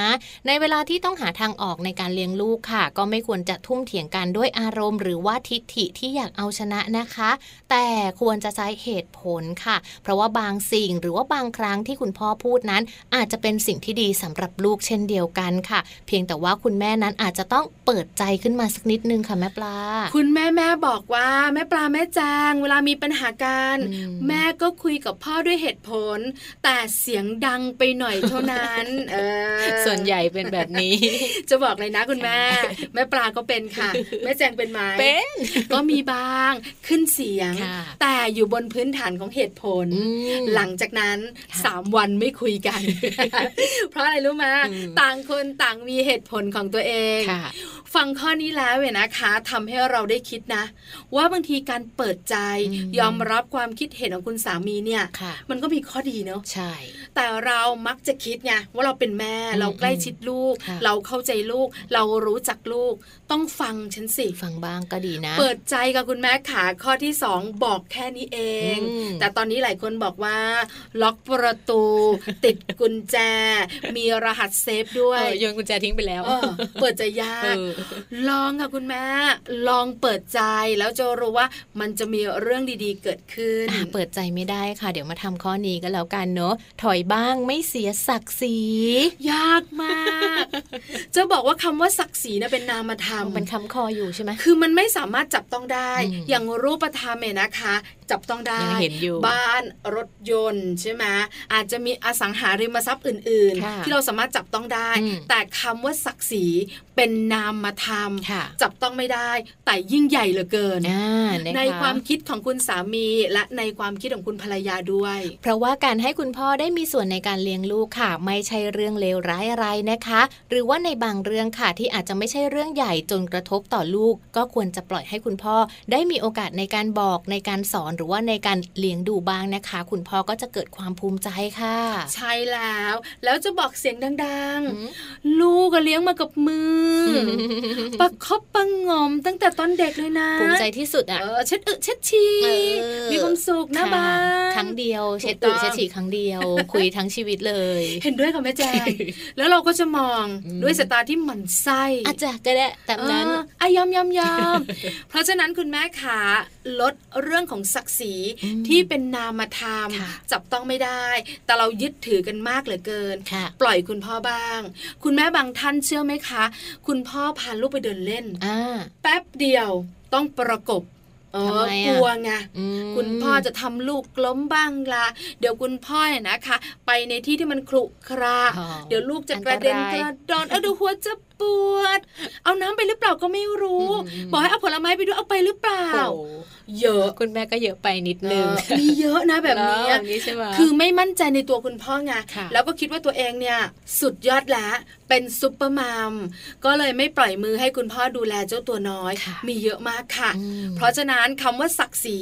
ในเวลาที่ต้องหาทางออกในการเลี้ยงลูกค่ะ ก็ไม่ควรจะทุ่มเถียงกันด้วยอารมณ์ หรือว่าทิฐิที่อยากเอาชนะนะคะ แต่ควรจะใช้เหตุผลค่ะ เพราะว่าบางสิ่งหรือว่าบางครั้งที่คุณพ่อพูดนั้น อาจจะเป็นสิ่งที่ดีสำหรับลูกเช่นเดียวกันค่ะ เพียงแต่ว่าคุณแม่นั้นอาจจะต้องเปิดใจขึ้นมาสักนิดนึงค่ะแม่ปลาคุณแม่แม่บอกว่าแม่ปลาแม่แจงเวลามีปัญหาการอืมแม่ก็คุยกับพ่อด้วยเหตุผล แต่เสียงดังไปหน่อยเท่านั้นเออส่วนใหญ่เป็นแบบนี้ จะบอกเลยนะคุณแม่ แม่ปลาก็เป็นค่ะ แม่แจงเป็นไหมเป็นก็มีบ้างขึ้นเสียงค่ะแต่อยู่บนพื้นฐานของเหตุผลอืมหลังจากนั้นค่ะสามวันไม่คุยกัน เพราะอะไรรู้ไหมอืมต่างคนต่างมีเหตุผลของตัวเองค่ะ ฟังข้อนี้แล้วเนี่ยนะคะทำให้เราได้คิดนะ ว่าบางทีการเปิดใจอืมยอมรับความคิดเห็นของคุณสามีเนี่ยค่ะมันก็มีข้อดีเนาะใช่ แต่เรามักจะคิดไงว่าเราเป็นแม่อืมเราใกล้ชิดลูกค่ะเราเข้าใจลูก เรารู้จักลูก ต้องฟังฉันสิฟังบ้างก็ดีนะ เปิดใจกับคุณแม่ขาข้อที่สองบอกแค่นี้เองอืมแต่ตอนนี้หลายคนบอกว่า ล็อกประตู ติดกุญแจ มีรหัสเซฟด้วเอยอโยนกุญแจทิ้งไปแล้วเออเปิดใจยาเอกอลองค่ะคุณแม่ลองเปิดใจแล้วจะรู้ว่ามันจะมีเรื่องดีๆ เกิดขึ้นอะเปิดใจไม่ได้ค่ะ เดี๋ยวมาทำข้อนี้ก็แล้วกันเนอะถอยบ้างไม่เสียศักดิ์ศรียากมาก จะบอกว่าคำว่าศักดิ์ศรีนะเป็นนามธรรมเป็นคำคออยู่ใช่ไหมคือมันไม่สามารถจับต้องได้อืมอย่างรูปธรรมเนี่ยนะคะ จับต้องได้ยังเห็นอยู่บ้านรถยนต์ใช่ไหมอาจจะมีอสังหาริมทรัพย์อื่นค่ะๆที่เราสามารถจับต้องได้อืมแต่คำว่าศักดิ์ศรีเป็นนามธรรมค่ะจับต้องไม่ได้ แต่ยิ่งใหญ่เหลือเกินอ่านะคะในความคิดของคุณสามีและในความคิดของคุณภรรยาด้วย เพราะว่าการให้คุณพ่อได้มีส่วนในการเลี้ยงลูกค่ะ ไม่ใช่เรื่องเลวร้ายอะไรนะคะ หรือว่าในบางเรื่องค่ะที่อาจจะไม่ใช่เรื่องใหญ่จนกระทบต่อลูก ก็ควรจะปล่อยให้คุณพ่อได้มีโอกาสในการบอกในการสอนหรือว่าในการเลี้ยงดูบ้างนะคะ คุณพ่อก็จะเกิดความภูมิใจค่ะ ใช่แล้ว แล้วจะบอกเสียงดังอืมๆลูกก็เลี้ยงมากับมือประคบประหงอมตั้งแต่ตอนเด็กเลยนะภูมิใจที่สุดอะเออเช็ดอึเช็ดฉีเออมีความสุขนะค่ะบ้านครั้งเดียวเช็ดถูอึกต้องเช็ดฉี่ครั้งเดียว คุยทั้งชีวิตเลย เห็นด้วยกับแม่แจงแล้วเราก็จะมองอืมด้วยสายตาที่หมั่นไส้อาจจะก็ได้แต่นั้นเอออะยอมยอมยอมเพราะฉะนั้นคุณแม่ขาลดเรื่องของศักดิ์ศรีอืมที่เป็นนามธรรมค่ะจับต้องไม่ได้ แต่เรายึดถือกันมากเหลือเกินค่ะปล่อยคุณพ่อบ้าง คุณแม่บางท่านเชื่อไหมคะ คุณพ่อพาลูกไปเดินเล่นอ่าแป๊บเดียวต้องประกบเออทำไมอะกลัวไงอืมคุณพ่อจะทำลูกล้มบ้างละเดี๋ยวคุณพ่อเนี่ยนะคะ ไปในที่ที่มันครุขระอ๋อเดี๋ยวลูกจะกระเด็นอันตกรายระดอนเออเดูหัวจะ ปวด เอาน้ำไปหรือเปล่าก็ไม่รู้อืมบอกให้เอาผลไม้ไปด้วยเอาไปหรือเปล่าโอ้เยอะคุณแม่ก็เยอะไปนิดนึงเออมีเยอะนะแบบนี้แล้วแบบนี้ใช่ไหมคือไม่มั่นใจในตัวคุณพ่อไงค่ะแล้วก็คิดว่าตัวเองเนี่ยสุดยอดแล้วเป็นซุปเปอร์มัมก็เลยไม่ปล่อยมือให้คุณพ่อดูแลเจ้าตัวน้อยค่ะมีเยอะมากค่ะอืมเพราะฉะนั้นคำว่าศักดิ์ศรี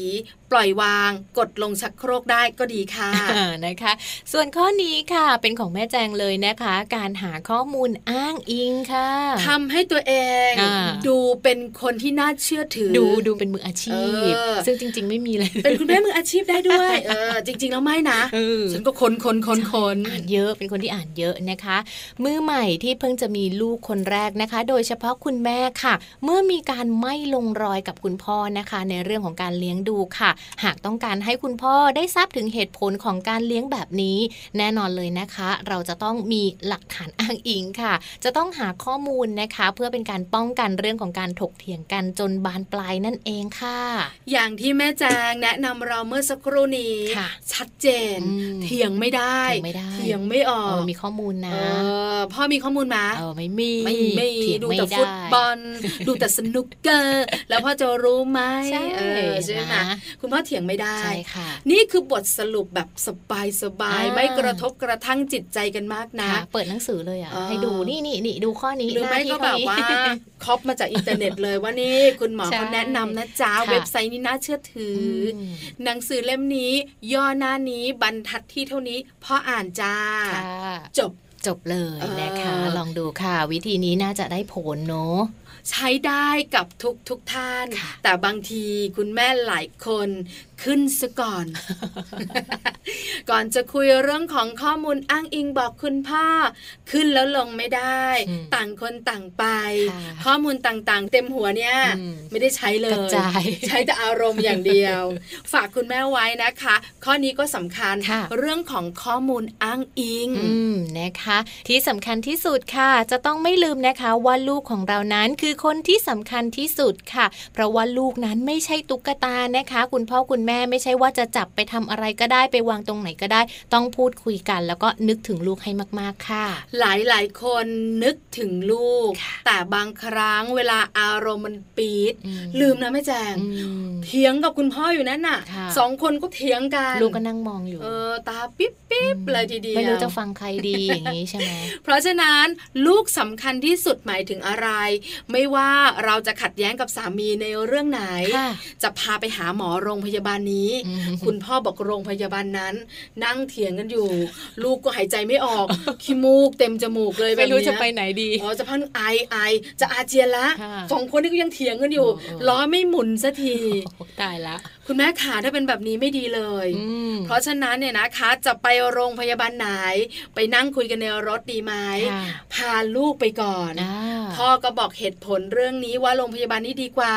ปล่อยวาง กดลงชักโครกได้ก็ดีค่ะอ่านะคะ ส่วนข้อนี้ค่ะเป็นของแม่แจงเลยนะคะ การหาข้อมูลอ้างอิงค่ะทำให้ตัวเองอ่าดูเป็นคนที่น่าเชื่อถือ ดูดูเป็นมืออาชีพเออซึ่งจริง ๆ ไม่มีเลย เป็นคุณแม่มืออาชีพได้ด้วย เออ จริง ๆ แล้วไม่นะเออฉันก็คนคนคนคนอ่านเยอะเป็นคนที่อ่านเยอะนะคะ มือใหม่ที่เพิ่งจะมีลูกคนแรกนะคะ โดยเฉพาะคุณแม่ค่ะ เมื่อมีการไม่ลงรอยกับคุณพ่อนะคะ ในเรื่องของการเลี้ยงดูค่ะ หากต้องการให้คุณพ่อได้ทราบถึงเหตุผลของการเลี้ยงแบบนี้ แน่นอนเลยนะคะ เราจะต้องมีหลักฐานอ้างอิงค่ะ จะต้องหาข้อมูลนะคะ เพื่อเป็นการป้องกันเรื่องของการถกเถียงกันจนบานปลายนั่นเองค่ะ อย่างที่แม่แจงแนะนำเราเมื่อสักครู่นี้ค่ะชัดเจนอืมเถียงไม่ได้เถียงไม่ได้เถียงไม่ออเอกอมีข้อมูลเอนะอพ่อมีข้อมูลมาเออไม่มีไม่มีเถียงดูไม่แต่ได้ฟุตบอลดูแต่สนุกเกอร์แล้วพ่อจะรู้ไหมใช่เออใช่ไหมนะคุณพ่อเถียงไม่ได้ใช่ค่ะนี่คือบทสรุปแบบสบายสบายอ่าไม่กระทบกระทั่งจิตใจกันมากนะค่ะเปิดหนังสือเลยอะเออให้ดูนี่นี่นี่ดูข้อนี้หรือไม่น้ที่ก็แบบเท่นี้ว่าคอปมาจากอินเทอร์เน็ตเลยว่านี่คุณหมอใช่เขาแนะนำนะจ๊ะค่ะเว็บไซต์นี้น่าเชื่อถืออมหนังสือเล่มนี้ ย่อหน้านี้บรรทัดที่เท่านี้พ่ออ่านจ้าค่ะจบจบเลยนะคะเออลองดูค่ะ วิธีนี้น่าจะได้ผลเนอะใช้ได้กับทุกทุกท่าน แต่บางทีคุณแม่หลายคน ขึ้นซะก่อน ก่อนจะคุยเรื่องของข้อมูลอ้างอิงบอกคุณพ่อ ขึ้นแล้วลงไม่ได้อืมต่างคนต่างไปค่ะข้อมูลต่างๆ เต็มหัวเนี่ยอืมไม่ได้ใช้เลกระยจายใช้แต่อารมณ์อย่างเดียว ฝากคุณแม่ไว้นะคะ ข้อนี้ก็สำคัญค่ะเรื่องของข้อมูลอ้างอิงอืมนะคะ ที่สำคัญที่สุดค่ะ จะต้องไม่ลืมนะคะว่าลูกของเรานั้นคือคนที่สำคัญที่สุดค่ะ เพราะว่าลูกนั้นไม่ใช่ตุ๊กตานะคะ คุณพ่อคุณแม่ไม่ใช่ว่าจะจับไปทำอะไรก็ได้ไปวางตรงไหนก็ได้ ต้องพูดคุยกัน แล้วก็นึกถึงลูกให้มากๆค่ะ หลายหลายๆคนนึกถึงลูกค่ะแต่บางครั้งเวลาอารมณ์มันปีดอืมลืมนะแม่แจงอืมเถียงกับคุณพ่ออยู่นั่นน่ะค่ะสองคนก็เถียงกันลูกก็นั่งมองอยู่เออตาปิ๊บปิ๊บเลยทีเดียวไม่รู้จะฟังใครดีอย่างนี้ใช่ไหมเพราะฉะนั้นลูกสำคัญที่สุดหมายถึงอะไร ไม่ว่าเราจะขัดแย้งกับสามีในเรื่องไหนค่ะจะพาไปหาหมอโรงพยาบาลนี้อืมคุณพ่อบอกโรงพยาบาลนั้น นั่งเถียงกันอยู่ ลูกก็หายใจไม่ออกขี้มูกเต็มจมูกเลยแบบไม่เนี้ยรู้จะไปไหนดีอ๋อจะพังไอไอจะอาเจียนละค่ะสองคนนี้ก็ยังเถียงกันอยู่เออเออล้อไม่หมุนสักทีโอ้ตายละ คุณแม่ขาถ้าเป็นแบบนี้ไม่ดีเลยอืมเพราะฉะนั้นเนี่ยนะคะจะไปโรงพยาบาลไหน ไปนั่งคุยกันในรถดีไหมค่ะพาลูกไปก่อนอ่าพ่อก็บอกเหตุผลเรื่องนี้ว่าโรงพยาบาลนี้ดีกว่า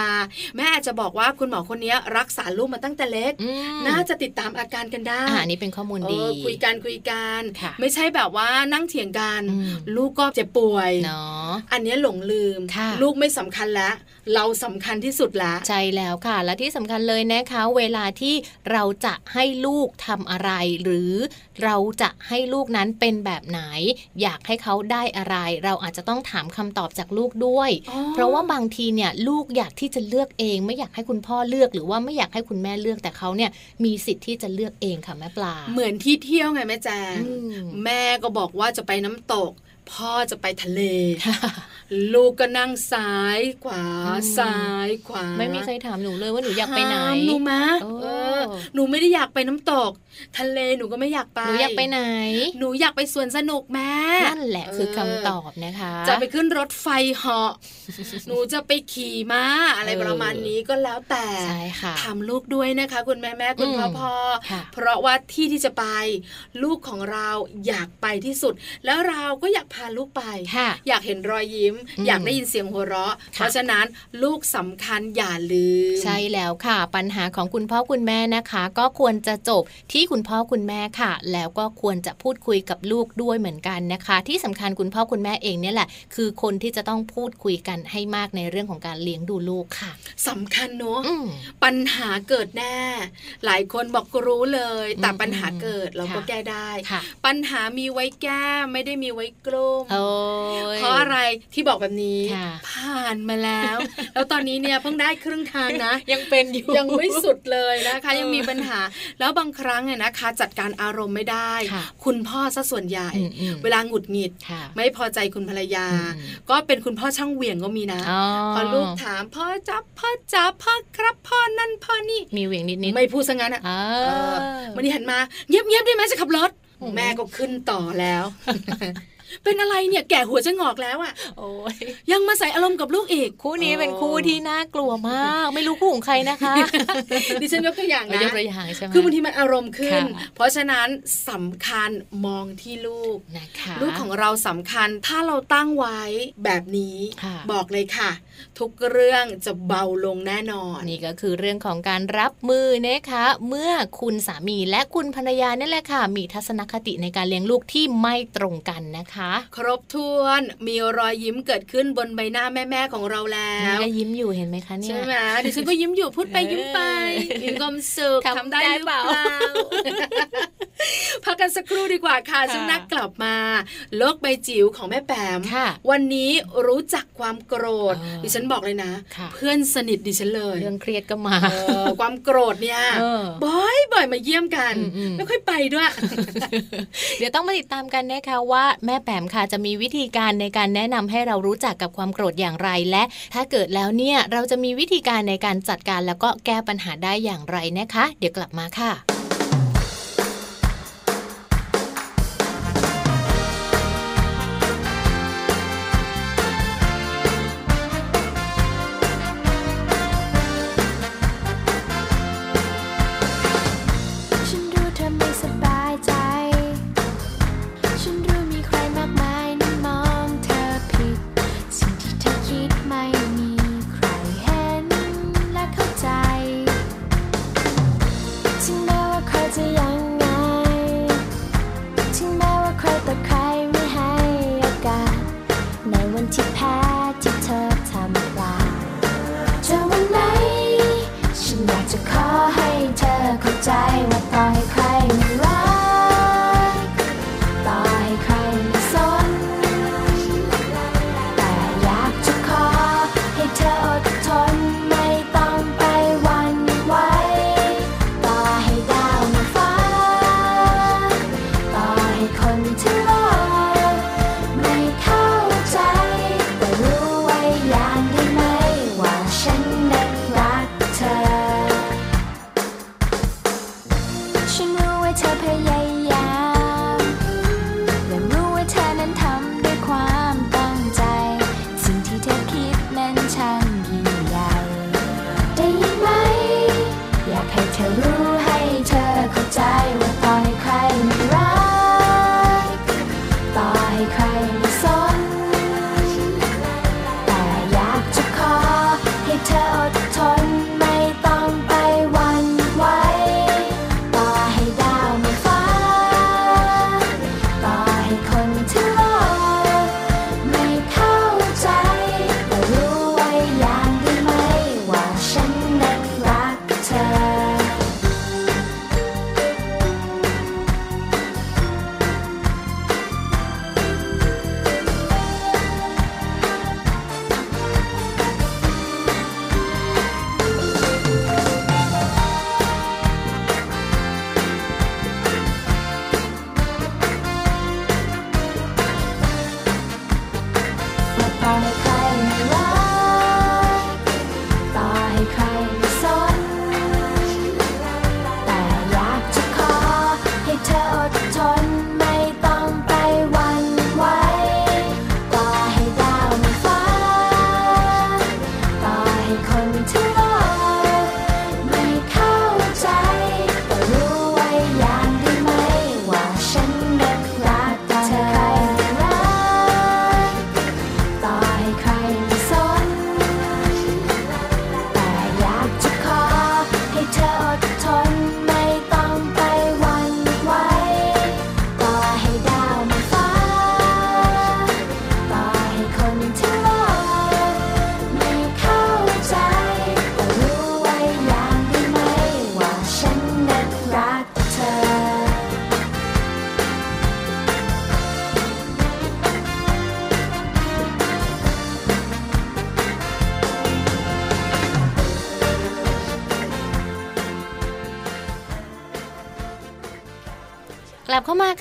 แม่อาจจะบอกว่าคุณหมอคนนี้รักษาลูกมาตั้งแต่เล็กอืมน่าจะติดตามอาการกันได้อ่าอันนี้เป็นข้อมูลเอดีอคุยกันคุยกันค่ะไม่ใช่แบบว่านั่งเถียงกันอืมลูกก็เจ็บป่วยเนาะอันเนี้ยหลงลืมค่ะลูกไม่สำคัญแล้วเราสำคัญที่สุดละใช่แล้วค่ะ และที่สำคัญเลยนะคะ เวลาที่เราจะให้ลูกทำอะไร หรือเราจะให้ลูกนั้นเป็นแบบไหน อยากให้เขาได้อะไร เราอาจจะต้องถามคำตอบจากลูกด้วยอ๋อเพราะว่าบางทีเนี่ยลูกอยากที่จะเลือกเอง ไม่อยากให้คุณพ่อเลือกหรือว่าไม่อยากให้คุณแม่เลือกแต่เขาเนี่ยมีสิทธิ์ที่จะเลือกเองค่ะแม่ปลา เหมือนที่เที่ยวไงแม่แจงอืมแม่ก็บอกว่าจะไปน้ำตก พ่อจะไปทะเล ลูกก็นั่งซ้ายขวาอืมซ้ายขวา ไม่มีใครถามหนูเลยว่าหนูอยากไปไหนถามหนูมะโอ้เออหนูไม่ได้อยากไปน้ำตก ทะเลหนูก็ไม่อยากไป หนูอยากไปไหน หนูอยากไปสวนสนุกแม่นั่นแหละคือคำตอบนะคะ จะไปขึ้นรถไฟเหาะหนูจะไปขี่ม้าอะไรเออประมาณนี้ก็แล้วแต่ใช่ค่ะถามลูกด้วยนะคะ คุณแม่แม่คุณอืมพ่อพ่อค่ะเพราะว่าที่ที่จะไป ลูกของเราอยากไปที่สุด แล้วเราก็อยากพาลูกไปค่ะอยากเห็นรอยยิ้มอืมอยากได้ยินเสียงหัวเราะค่ะเพราะฉะนั้นลูกสำคัญอย่าลืม ใช่แล้วค่ะ ปัญหาของคุณพ่อคุณแม่นะคะ ก็ควรจะจบที่คุณพ่อคุณแม่ค่ะ แล้วก็ควรจะพูดคุยกับลูกด้วยเหมือนกันนะคะ ที่สำคัญคุณพ่อคุณแม่เองเนี่ยแหละ คือคนที่จะต้องพูดคุยกันให้มากในเรื่องของการเลี้ยงดูลูกค่ะสำคัญเนอะอืมปัญหาเกิดแน่ หลายคนบอกรู้เลย แต่อืมปัญหาเกิดเราก็ค่ะแก้ได้ค่ะปัญหามีไว้แก้ไม่ได้มีไว้กลุ้มโอ้ยเพราะอะไรที่บอกแบบนี้ค่ะผ่านมาแล้ว แล้วตอนนี้เนี่ยเพิ่งได้ครึ่งทางนะ ยังเป็นอยู่ยังไม่สุดเลยนะคะเออยังมีปัญหา แล้วบางครั้งเนี่ยนะคะ จัดการอารมณ์ไม่ได้ค่ะคุณพ่อซะส่วนใหญ่อืมอืมเวลาหงุดหงิดค่ะไม่พอใจคุณภรรยาอืมก็เป็นคุณพ่อช่างเหวี่ยงก็มีนะอ๋อพอลูกถามพ่อจับพ่อจับพ่อครับพ่อนั่นพ่อนี่มีเหวี่ยงนิดนิดไม่พูดซะงั้นอะอ่าเออวันนี้หันมาเงียบเงียบๆได้ไหมจะขับรถอืมแม่ก็ขึ้นต่อแล้ว เป็นอะไรเนี่ยแก่หัวจะงอกแล้วอะโอ้ยยังมาใส่อารมณ์กับลูกอีก คู่นี้เป็นคู่ที่น่ากลัวมาก ไม่รู้คู่ของใครนะคะ ดิฉันยกตัวอย่างไม่นะยกตัวอย่างใช่ไหมคือบางทีมันอารมณ์ขึ้นค่ะเพราะฉะนั้นสำคัญมองที่ลูกนะคะลูกของเราสำคัญถ้าเราตั้งไว้แบบนี้ค่ะบอกเลยค่ะ ทุกเรื่องจะเบาลงแน่นอน นี่ก็คือเรื่องของการรับมือนะคะ เมื่อคุณสามีและคุณภรรยานี่แหละค่ะ มีทัศนคติในการเลี้ยงลูกที่ไม่ตรงกันนะคะ ครบถ้วนมีรอยยิ้มเกิดขึ้นบนใบหน้าแม่ๆของเราแล้นี่วก็ยิ้มอยู่เห็นไหมคะเนี่ใช่ยไหมดิฉันก็ยิ้มอยู่พูดไปเออยิ้มไปมีความสุขทำได้หรือเปล่าเปล่า พักกันสักครู่ดีกว่าค่ะค่ะช่วงหนักกลับมา โลกใบจิ๋วของแม่แปมค่ะวันนี้รู้จักความโกรธเออดิฉันบอกเลยนะค่ะเพื่อนสนิทดิฉันเลย เรื่องเครียดก็มาเออความโกรธเนี่ยเออบ่อยบ่อยๆมาเยี่ยมกันอืมๆไม่ค่อยไปด้วย เดี๋ยวต้องมาติดตามกันนะคะว่าแม่แปมค่ะจะมีวิธีการในการแนะนำให้เรารู้จักกับความโกรธอย่างไรและ ถ้าเกิดแล้วเนี่ยเราจะมีวิธีการในการจัดการแล้วก็แก้ปัญหาได้อย่างไรนะคะ เดี๋ยวกลับมาค่ะ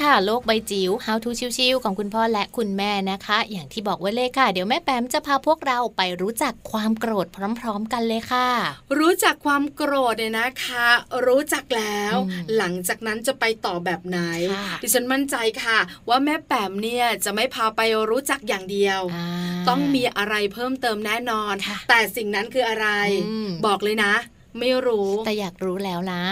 ค่ะ โลกใบจิ๋ว How to ชิวๆของคุณพ่อและคุณแม่นะคะ อย่างที่บอกไว้เลยค่ะ เดี๋ยวแม่แปมจะพาพวกเราไปรู้จักความโกรธพร้อม ๆ กันเลยค่ะ รู้จักความโกรธเนี่ยนะคะ รู้จักแล้วอืมหลังจากนั้นจะไปต่อแบบไหนค่ะดิฉันมั่นใจค่ะ ว่าแม่แปมเนี่ยจะไม่พาไปรู้จักอย่างเดียวาต้องมีอะไรเพิ่มเติมแน่นอนค่ะแต่สิ่งนั้นคืออะไรอืมบอกเลยนะ ไม่รู้ แต่อยากรู้แล้วนะ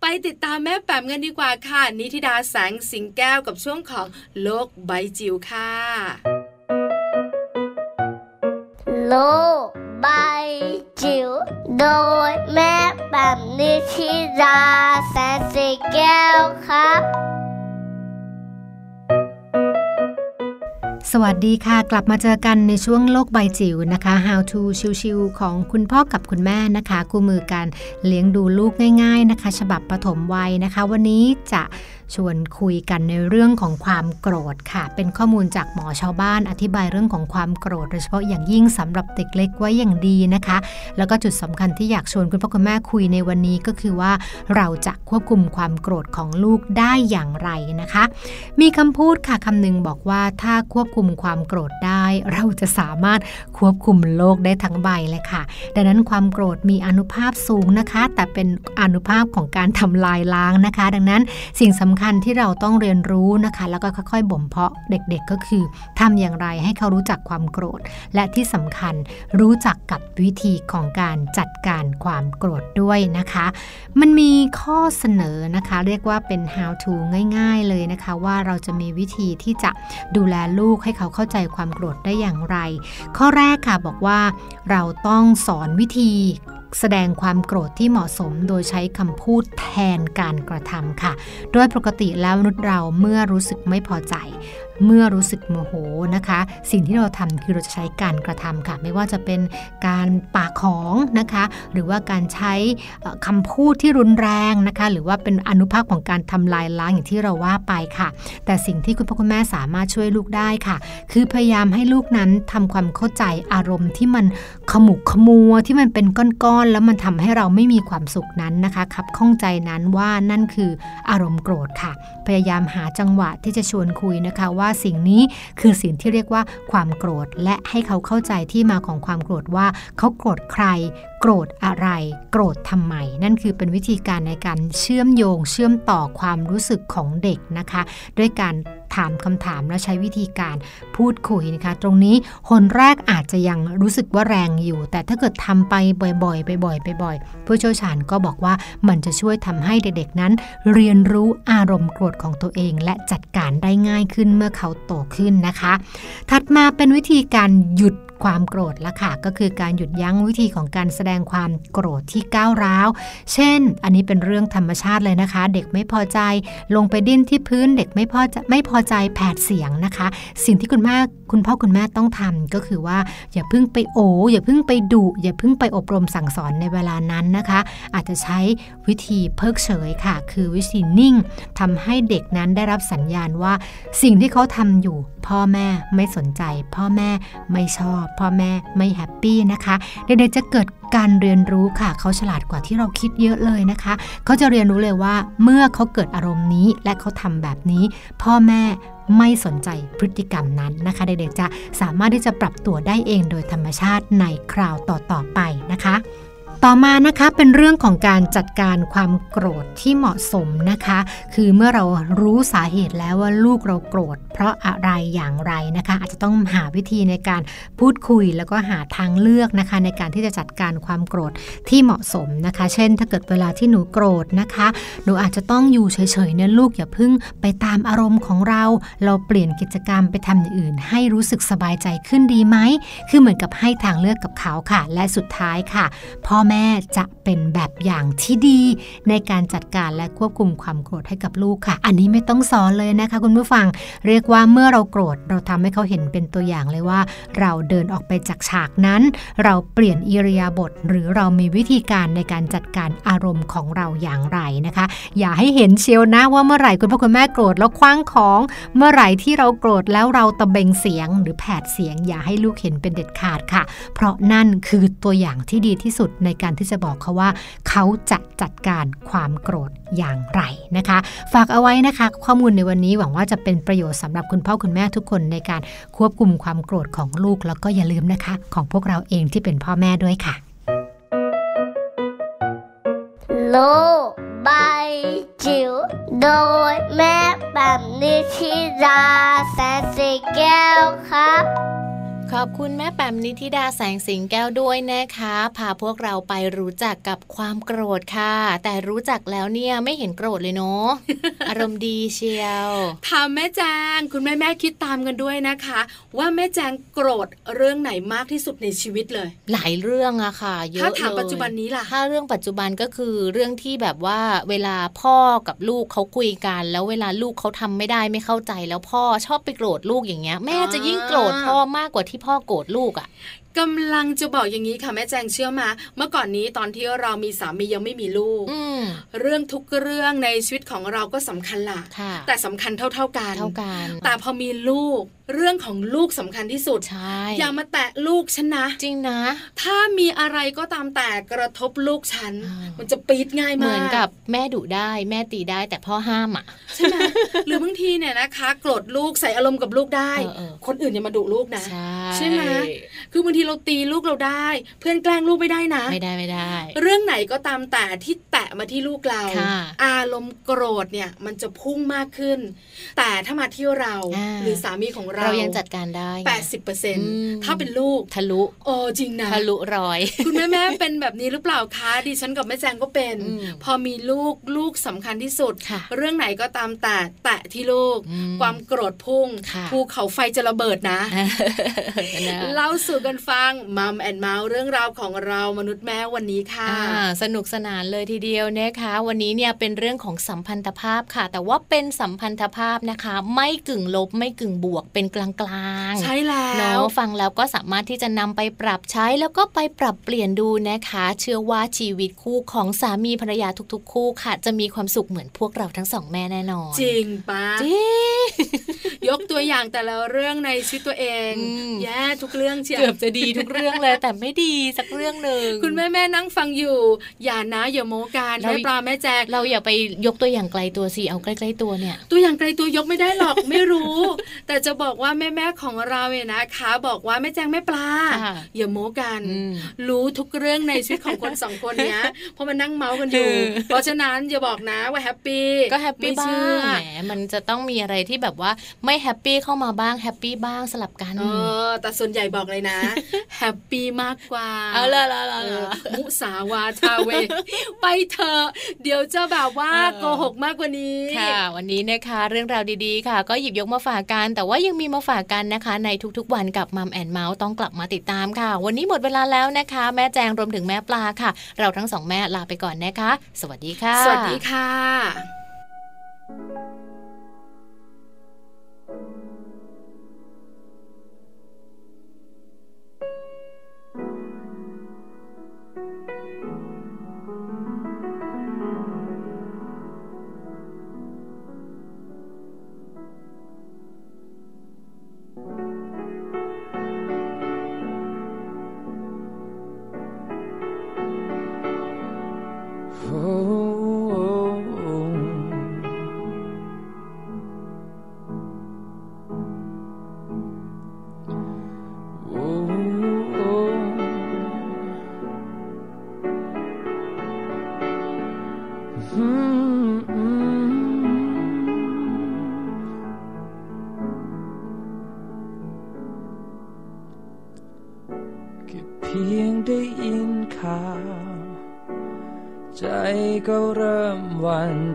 ไปติดตามแม่แปมกันดีกว่าค่ะ นิธิดาแสงสิงแก้วกับช่วงของโลกใบจิ๋วค่ะ โลกใบจิ๋วโดยแม่แบบนิชิราแสนสีแก้วครับ สวัสดีค่ะ กลับมาเจอกันในช่วงโลกใบจิ๋วนะคะ How to ชิวๆของคุณพ่อกับคุณแม่นะคะคู่มือการเลี้ยงดูลูกง่าย ๆนะคะ ฉบับปฐมวัยนะคะ วันนี้จะ ชวนคุยกันในเรื่องของความโกรธค่ะ เป็นข้อมูลจากหมอชาวบ้านอธิบายเรื่องของความโกรธโดยเฉพาะอย่างยิ่งสำหรับเด็กเล็กไว้อย่างดีนะคะ แล้วก็จุดสำคัญที่อยากชวนคุณพ่อคุณแม่คุยในวันนี้ก็คือว่าเราจะควบคุมความโกรธของลูกได้อย่างไรนะคะ มีคำพูดค่ะคำหนึ่งบอกว่าถ้าควบคุมความโกรธได้ เราจะสามารถควบคุมโลกได้ทั้งใบเลยค่ะ ดังนั้นความโกรธมีอนุภาพสูงนะคะ แต่เป็นอนุภาพของการทำลายล้างนะคะ ดังนั้นสิ่งสำคัญที่เราต้องเรียนรู้นะคะ แล้วก็ค่อยๆบ่มเพาะเด็กๆก็คือทำอย่างไรให้เขารู้จักความโกรธ และที่สำคัญรู้จักกับวิธีของการจัดการความโกรธด้วยนะคะ มันมีข้อเสนอนะคะ เรียกว่าเป็น how to ง่าย ๆ เลยนะคะ ว่าเราจะมีวิธีที่จะดูแลลูกให้เขาเข้าใจความโกรธได้อย่างไร ข้อแรกค่ะบอกว่าเราต้องสอนวิธีแสดงความโกรธที่เหมาะสมโดยใช้คำพูดแทนการกระทำค่ะ โดยปกติแล้วมนุษย์เราเมื่อรู้สึกไม่พอใจ เมื่อรู้สึกโมโหนะคะ สิ่งที่เราทำคือเราจะใช้การกระทำค่ะ ไม่ว่าจะเป็นการปากของนะคะ หรือว่าการใช้เอ่อคำพูดที่รุนแรงนะคะ หรือว่าเป็นอนุภาคของการทำลายล้างอย่างที่เราว่าไปค่ะ แต่สิ่งที่คุณพ่อคุณแม่สามารถช่วยลูกได้ค่ะ คือพยายามให้ลูกนั้นทำความเข้าใจอารมณ์ที่มันขมุกขมัวที่มันเป็นก้อนๆแล้วมันทำให้เราไม่มีความสุขนั้นนะคะครับข้องใจนั้นว่านั่นคืออารมณ์โกรธค่ะ พยายามหาจังหวะที่จะชวนคุยนะคะว่าสิ่งนี้คือสิ่งที่เรียกว่าความโกรธและให้เขาเข้าใจที่มาของความโกรธว่าเขาโกรธใครโกรธอะไร โกรธทำไม นั่นคือเป็นวิธีการในการเชื่อมโยงเชื่อมต่อความรู้สึกของเด็กนะคะ ด้วยการถามคำถามและใช้วิธีการพูดคุยนะคะ ตรงนี้คนแรกอาจจะยังรู้สึกว่าแรงอยู่ แต่ถ้าเกิดทำไปบ่อยๆบ่อยๆบ่อยๆผู้เชี่ยวชาญก็บอกว่ามันจะช่วยทำให้เด็กๆนั้น เรียนรู้อารมณ์โกรธของตัวเอง และจัดการได้ง่ายขึ้นเมื่อเขาโตขึ้นนะคะ ถัดมาเป็นวิธีการหยุด ความโกรธละค่ะ ก็คือการหยุดยั้งวิธีของการแสดงความโกรธที่ก้าวร้าว เช่น อันนี้เป็นเรื่องธรรมชาติเลยนะคะ เด็กไม่พอใจลงไปดิ้นที่พื้นเด็กไม่พอใจไม่พอใจแผดเสียงนะคะ สิ่งที่คุณแม่คุณพ่อคุณแม่ต้องทำก็คือว่า อย่าเพิ่งไปโออย่าเพิ่งไปดุอย่าเพิ่งไปอบรมสั่งสอนในเวลานั้นนะคะ อาจจะใช้วิธีเพิกเฉยค่ะ คือวิธีนิ่งทำให้เด็กนั้นได้รับสัญญาณว่า สิ่งที่เขาทำอยู่ พ่อแม่ไม่สนใจ พ่อแม่ไม่ชอบพ่อแม่ไม่แฮปปี้นะคะเด็กๆจะเกิดการเรียนรู้ค่ะ เขาฉลาดกว่าที่เราคิดเยอะเลยนะคะ เขาจะเรียนรู้เลยว่าเมื่อเขาเกิดอารมณ์นี้และเขาทำแบบนี้ พ่อแม่ไม่สนใจพฤติกรรมนั้นนะคะ เด็กๆจะสามารถที่จะปรับตัวได้เองโดยธรรมชาติในคราวต่อๆไปนะคะ ต่อมานะคะเป็นเรื่องของการจัดการความโกรธที่เหมาะสมนะคะ คือเมื่อเรารู้สาเหตุแล้วว่าลูกเราโกรธ เพราะอะไรอย่างไรนะคะ อาจจะต้องหาวิธีในการพูดคุยแล้วก็หาทางเลือกนะคะ ในการที่จะจัดการความโกรธที่เหมาะสมนะคะ เช่น ถ้าเกิดเวลาที่หนูโกรธนะคะหนูอาจจะต้องอยู่เฉยๆเนี่ยลูกอย่าพิ่งไปตามอารมณ์ของเรา เราเปลี่ยนกิจกรรมไปทำอย่างอื่น ให้รู้สึกสบายใจขึ้นดีไหมคือเหมือนกับให้ทางเลือกกับเขาค่ะ และสุดท้ายค่ะพ่อแม่จะเป็นแบบอย่างที่ดี ในการจัดการและควบคุมความโกรธให้กับลูกค่ะ อันนี้ไม่ต้องสอนเลยนะคะ คุณผู้ฟังเรียกว่าเมื่อเราโกรธเราทำให้เขาเห็นเป็นตัวอย่างเลยว่า เราเดินออกไปจากฉากนั้น เราเปลี่ยนอิริยาบถหรือเรามีวิธีการในการจัดการอารมณ์ของเราอย่างไรนะคะ อย่าให้เห็นเชียวนะว่าเมื่อไหร่คุณพ่อคุณแม่โกรธแล้วคว้างของ เมื่อไหร่ที่เราโกรธแล้วเราตะเบงเสียง หรือแผดเสียง อย่าให้ลูกเห็นเป็นเด็ดขาดค่ะ เพราะนั่นคือตัวอย่างที่ดีที่สุดในการที่จะบอกเขาว่า เขาจะจัดการความโกรธอย่างไรนะคะ ฝากเอาไว้นะคะ ข้อมูลในวันนี้หวังว่าจะเป็นประโยชน์สำหรับคุณพ่อคุณแม่ทุกคนในการควบคุมความโกรธของลูกแล้วก็อย่าลืมนะคะ ของพวกเราเองที่เป็นพ่อแม่ด้วยค่ะ โลกใบจิ๋วโดยแม่แบบนิชิราแสนสีแก้วครับ ขอบคุณแม่แปมนิธิดาแสงสิงแก้วด้วยนะคะ พาพวกเราไปรู้จักกับความโกรธค่ะ แต่รู้จักแล้วเนี่ยไม่เห็นโกรธเลยเนาะอารมณ์ดีเชียวถามแม่แจงคุณแม่แม่คิดตามกันด้วยนะคะ ว่าแม่แจงโกรธเรื่องไหนมากที่สุดในชีวิตเลย หลายเรื่องอะค่ะเยอะถ้าถามเลยปัจจุบันนี้ล่ะถ้าเรื่องปัจจุบันก็คือเรื่องที่แบบว่าเวลาพ่อกับลูกเขาคุยกัน แล้วเวลาลูกเขาทำไม่ได้ไม่เข้าใจ แล้วพ่อชอบไปโกรธลูกอย่างเงี้ย แม่จะยิ่งโกรธพ่อมากกว่าที่พ่อโกรธลูกอะกำลังจะบอกอย่างนี้ค่ะแม่แจงเชื่อมา เมื่อก่อนนี้ตอนที่เรามีสามียังไม่มีลูกอืมเรื่องทุกเรื่องในชีวิตของเราก็สำคัญล่ะค่ะ แต่สำคัญเท่า ๆกันเท่ากัน แต่พอมีลูก เรื่องของลูกสำคัญที่สุดใช่อย่ามาแตะลูกฉันนะ จริงนะ ถ้ามีอะไรก็ตามแต่กระทบลูกฉันอ่ามัมันจะปีดง่ายเหมากมือนกับแม่ดุได้แม่ตีได้แต่พ่อห้ามอะใช่ไหมหรือบางทีเนี่ยนะคะโกรธลูกใส่อารมณ์กับลูกได้เออเออคนอื่นอย่ามาดุลูกนะใช่ใช่ไหมคือบางทีเราตีลูกเราได้ เพื่อนแกล้งลูกไม่ได้นะ ไม่ได้ไม่ได้ เรื่องไหนก็ตามแต่ที่แตะมาที่ลูกเราค่ะอารมณ์โกรธเนี่ยมันจะพุ่งมากขึ้น แต่ถ้ามาที่เราอ่าหรือสามีของเราเรายังจัดการได้ไงแปดสิบเปอร์เซ็นอืมถ้าเป็นลูกทะลุโอ้จริงนะทะลุร้อยคุณแม่แม่เป็นแบบนี้หรือเปล่าคะดิฉันกับแม่แจงก็เป็นอืมพอมีลูกลูกสำคัญที่สุดค่ะเรื่องไหนก็ตามแต่แตะที่ลูกอืมความโกรธพุ่งค่ะภูเขาไฟจะระเบิดนะนะเล่าสู่กันฟังมัมแอนเมาส์เรื่องราวของเรามนุษย์แม่วันนี้ค่ะอ่าสนุกสนานเลยทีเดียวนะคะ วันนี้เนี่ยเป็นเรื่องของสัมพันธภาพค่ะ แต่ว่าเป็นสัมพันธภาพนะคะ ไม่กึ่งลบไม่กึ่งบวกเป็นกลางๆ ใช่แล้เนาะวฟังแล้วก็สามารถที่จะนำไปปรับใช้แล้วก็ไปปรับเปลี่ยนดูนะคะ เชื่อว่าชีวิตคู่ของสามีภรรยาทุกๆ คู่ค่ะ จะมีความสุขเหมือนพวกเราทั้งสองแม่แน่นอน จริงปะจริงยกตัวอย่างแต่ละเรื่องในชีวิตตัวเองอืมแย่ทุกเรื่องเชียวเกือบจะดีทุกเรื่องเลย แต่ไม่ดีสักเรื่องหนึ่งคุณแม่แม่ๆนั่งฟังอยู่ อย่านะอย่าโมการเราแม่ปลาแม่แจกเราอย่าไปยกตัวอย่างไกลตัวสิเอาใกล้ๆตัวเนี่ย ตัวอย่างไกลตัวยกไม่ได้หรอกไม่รู้ แต่จะบอกว่าแม่แม่ๆของเราเนี่ยนะคะ บอกว่าแม่แจงแม่ปลาค่ะอย่าโมกันอืมรู้ทุกเรื่องในชีวิตของคนสองคนเนี้ยเพราะมันนั่งเมาส์กันอยู่เออเพราะฉะนั้นอย่าบอกนะว่า happy ก็ happy ไม่บ้าเชื่งอแหมมันจะต้องมีอะไรที่แบบว่าไม่ happy เข้ามาบ้าง happy บ้างสลับกันเออแต่ส่วนใหญ่บอกเลยนะ happy มากกว่าเอาละละละเออละมุสาวาทาเว ไปเถอะเดี๋ยวจะแบบว่าเออโกหกมากกว่านี้ค่ะ วันนี้นะคะเรื่องราวดีๆค่ะ ก็หยิบยกมาฝากกันแต่ว่ายังมีมาฝากกันนะคะ ในทุกๆวันกับมัมแอนเมาส์ต้องกลับมาติดตามค่ะ วันนี้หมดเวลาแล้วนะคะ แม่แจงรวมถึงแม่ปลาค่ะ เราทั้งสองแม่ลาไปก่อนนะคะ สวัสดีค่ะ สวัสดีค่ะ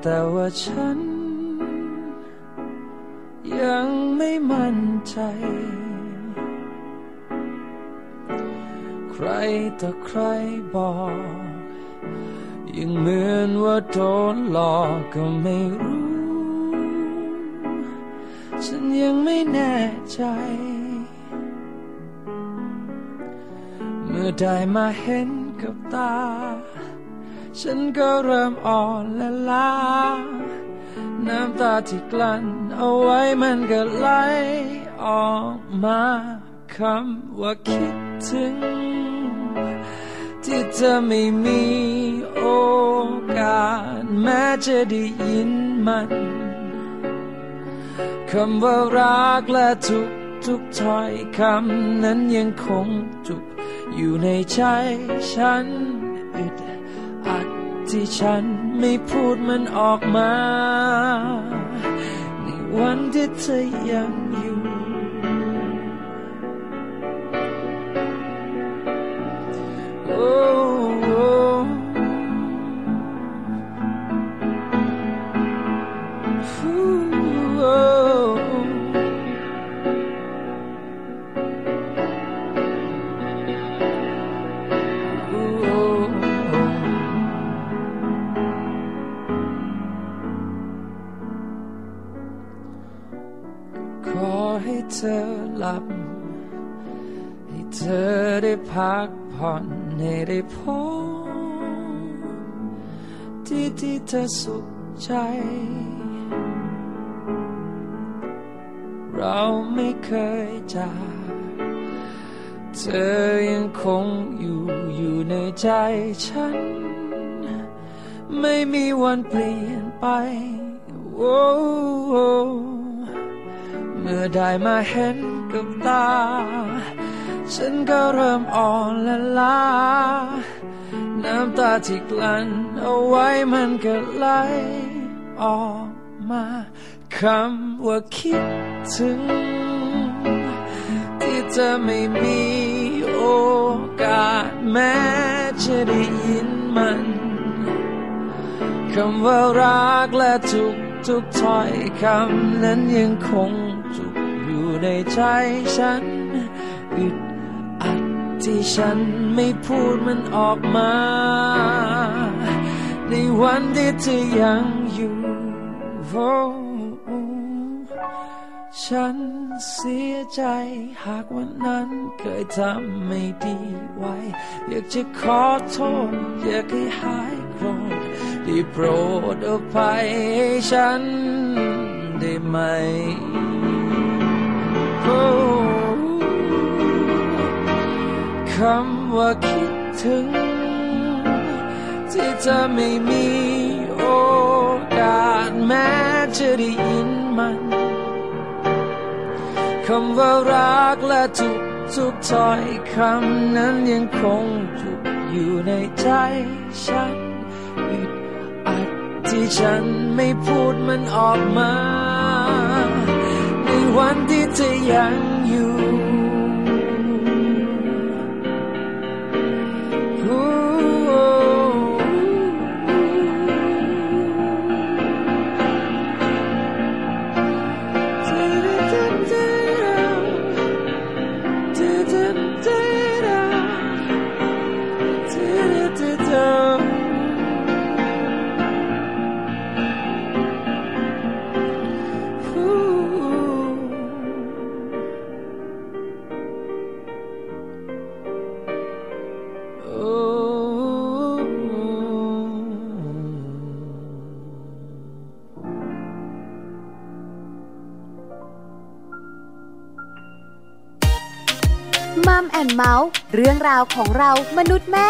แต่ว่าฉัน ยังไม่มั่นใจ ใครต่อใครบอก ยังเหมือนว่าโดนหลอกก็ไม่รู้ ฉันยังไม่แน่ใจ เมื่อได้มาเห็นกับตา ฉันก็เริ่มอ่อนและล้า น้ำตาที่กลั้นเอาไว้มันก็ไหลออกมาคำว่าคิดถึง ที่เธอไม่มีโอกาสแม้จะได้ยินมันคำว่ารักและทุกทุกถ้อยคำนั้นยังคงจุกอยู่ในใจฉันอึด ที่ฉันไม่พูดมันออกมา ในวันที่เธอยังอยู่ พบที่ที่เธอสุขใจ เราไม่เคยจาก เธอยังคงอยู่อยู่ในใจฉัน ไม่มีวันเปลี่ยนไปโอ้โอเมื่อได้มาเห็นกับตา ฉันก็เริ่มอ่อนและล้าน้ำตาที่กลั้นเอาไว้มันก็ไหลออกมาคำว่าคิดถึง ที่จะไม่มีโอกาสแม้จะได้ยินมันคำว่ารักและทุกทุกถ้อยคำนั้นยังคงจุกอยู่ในใจฉันอึด ที่ฉันไม่พูดมันออกมา ในวันที่เธอยังอยู่โอ้ฉันเสียใจหากวันนั้นเคยทำไม่ดีไว้ อยากจะขอโทษ อยากให้หายโกรธได้โปรดอภัยให้ฉันได้ไหมโอ้ คำว่าคิดถึง ที่จะไม่มีโอกาสแม้จะได้ยินมันคำว่ารักและทุกทุกถ้อยคำนั้นยังคงจุกอยู่ในใจฉันอึดอัดที่ฉันไม่พูดมันออกมา ในวันที่เธอยังอยู่ แอนเมาส์เรื่องราวของเรามนุษย์แม่